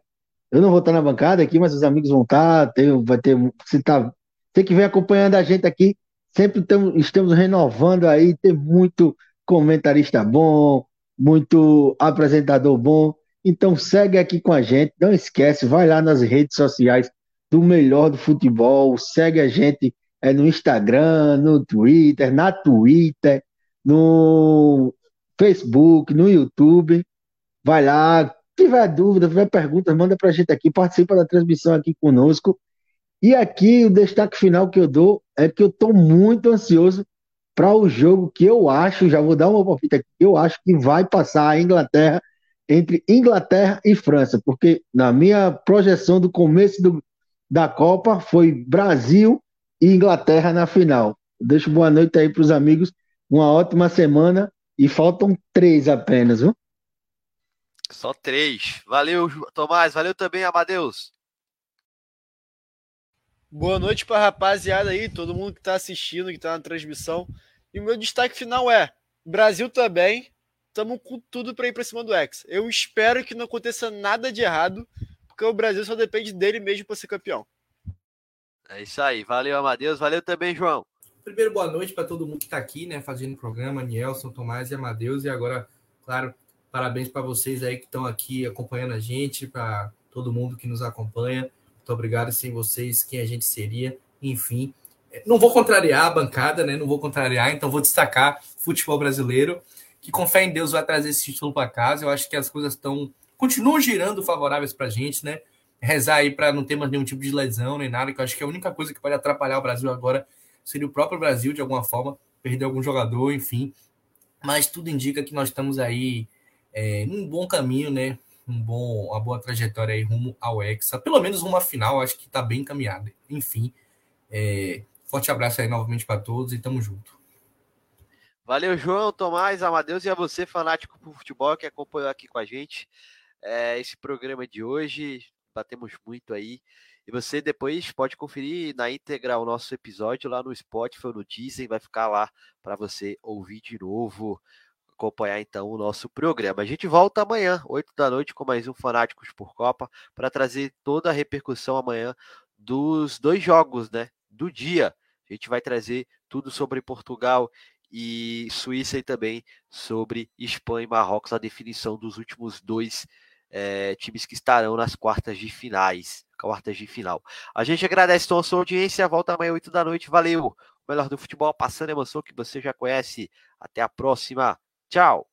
Eu não vou estar na bancada aqui, mas os amigos vão estar. Tem, vai ter. Você tá, tem que ver acompanhando a gente aqui. Sempre tamo, estamos renovando aí. Tem muito comentarista bom, muito apresentador bom. Então segue aqui com a gente. Não esquece, vai lá nas redes sociais do melhor do futebol. Segue a gente é, no Instagram, no Twitter, na Twitter, no Facebook, no YouTube. Vai lá, tiver dúvida, tiver perguntas, manda pra gente aqui, participa da transmissão aqui conosco. E aqui o destaque final que eu dou é que eu estou muito ansioso para o jogo que eu acho, já vou dar uma palpite aqui, eu acho que vai passar a Inglaterra entre Inglaterra e França, porque na minha projeção do começo do, da Copa foi Brasil e Inglaterra na final. Deixo boa noite aí para os amigos, uma ótima semana e faltam três apenas, viu? Só três. Valeu, Tomás. Valeu também, Amadeus. Boa noite para rapaziada aí, todo mundo que está assistindo, que está na transmissão. E o meu destaque final é: Brasil também, estamos com tudo para ir para cima do X. Eu espero que não aconteça nada de errado, porque o Brasil só depende dele mesmo para ser campeão. É isso aí. Valeu, Amadeus. Valeu também, João. Primeiro, boa noite para todo mundo que está aqui, né, fazendo o programa, Nielson, Tomás e Amadeus. E agora, claro, parabéns para vocês aí que estão aqui acompanhando a gente, para todo mundo que nos acompanha. Muito obrigado. Sem vocês, quem a gente seria? Enfim, não vou contrariar a bancada, né? Não vou contrariar, então vou destacar futebol brasileiro, que com fé em Deus vai trazer esse título para casa. Eu acho que as coisas estão continuam girando favoráveis para a gente, né? Rezar aí para não ter mais nenhum tipo de lesão nem nada, que eu acho que a única coisa que pode atrapalhar o Brasil agora seria o próprio Brasil, de alguma forma, perder algum jogador, enfim. Mas tudo indica que nós estamos aí é, num bom caminho, né? um bom, uma boa trajetória aí rumo ao Hexa, pelo menos uma final, acho que está bem encaminhada. Enfim, é, forte abraço aí novamente para todos e tamo junto. Valeu, João, Tomás, Amadeus e a você, fanático por futebol, que acompanhou aqui com a gente é, esse programa de hoje. Batemos muito aí. E você depois pode conferir na íntegra o nosso episódio lá no Spotify ou no Disney, vai ficar lá para você ouvir de novo acompanhar então o nosso programa. A gente volta amanhã, 8 da noite, com mais um Fanáticos por Copa, para trazer toda a repercussão amanhã dos dois jogos, né? Do dia. A gente vai trazer tudo sobre Portugal e Suíça e também sobre Espanha e Marrocos, a definição dos últimos dois é, times que estarão nas quartas de finais, quartas de final. A gente agradece então a sua audiência, volta amanhã 8 da noite, valeu! O melhor do futebol, passando emoção que você já conhece. Até a próxima! Tchau!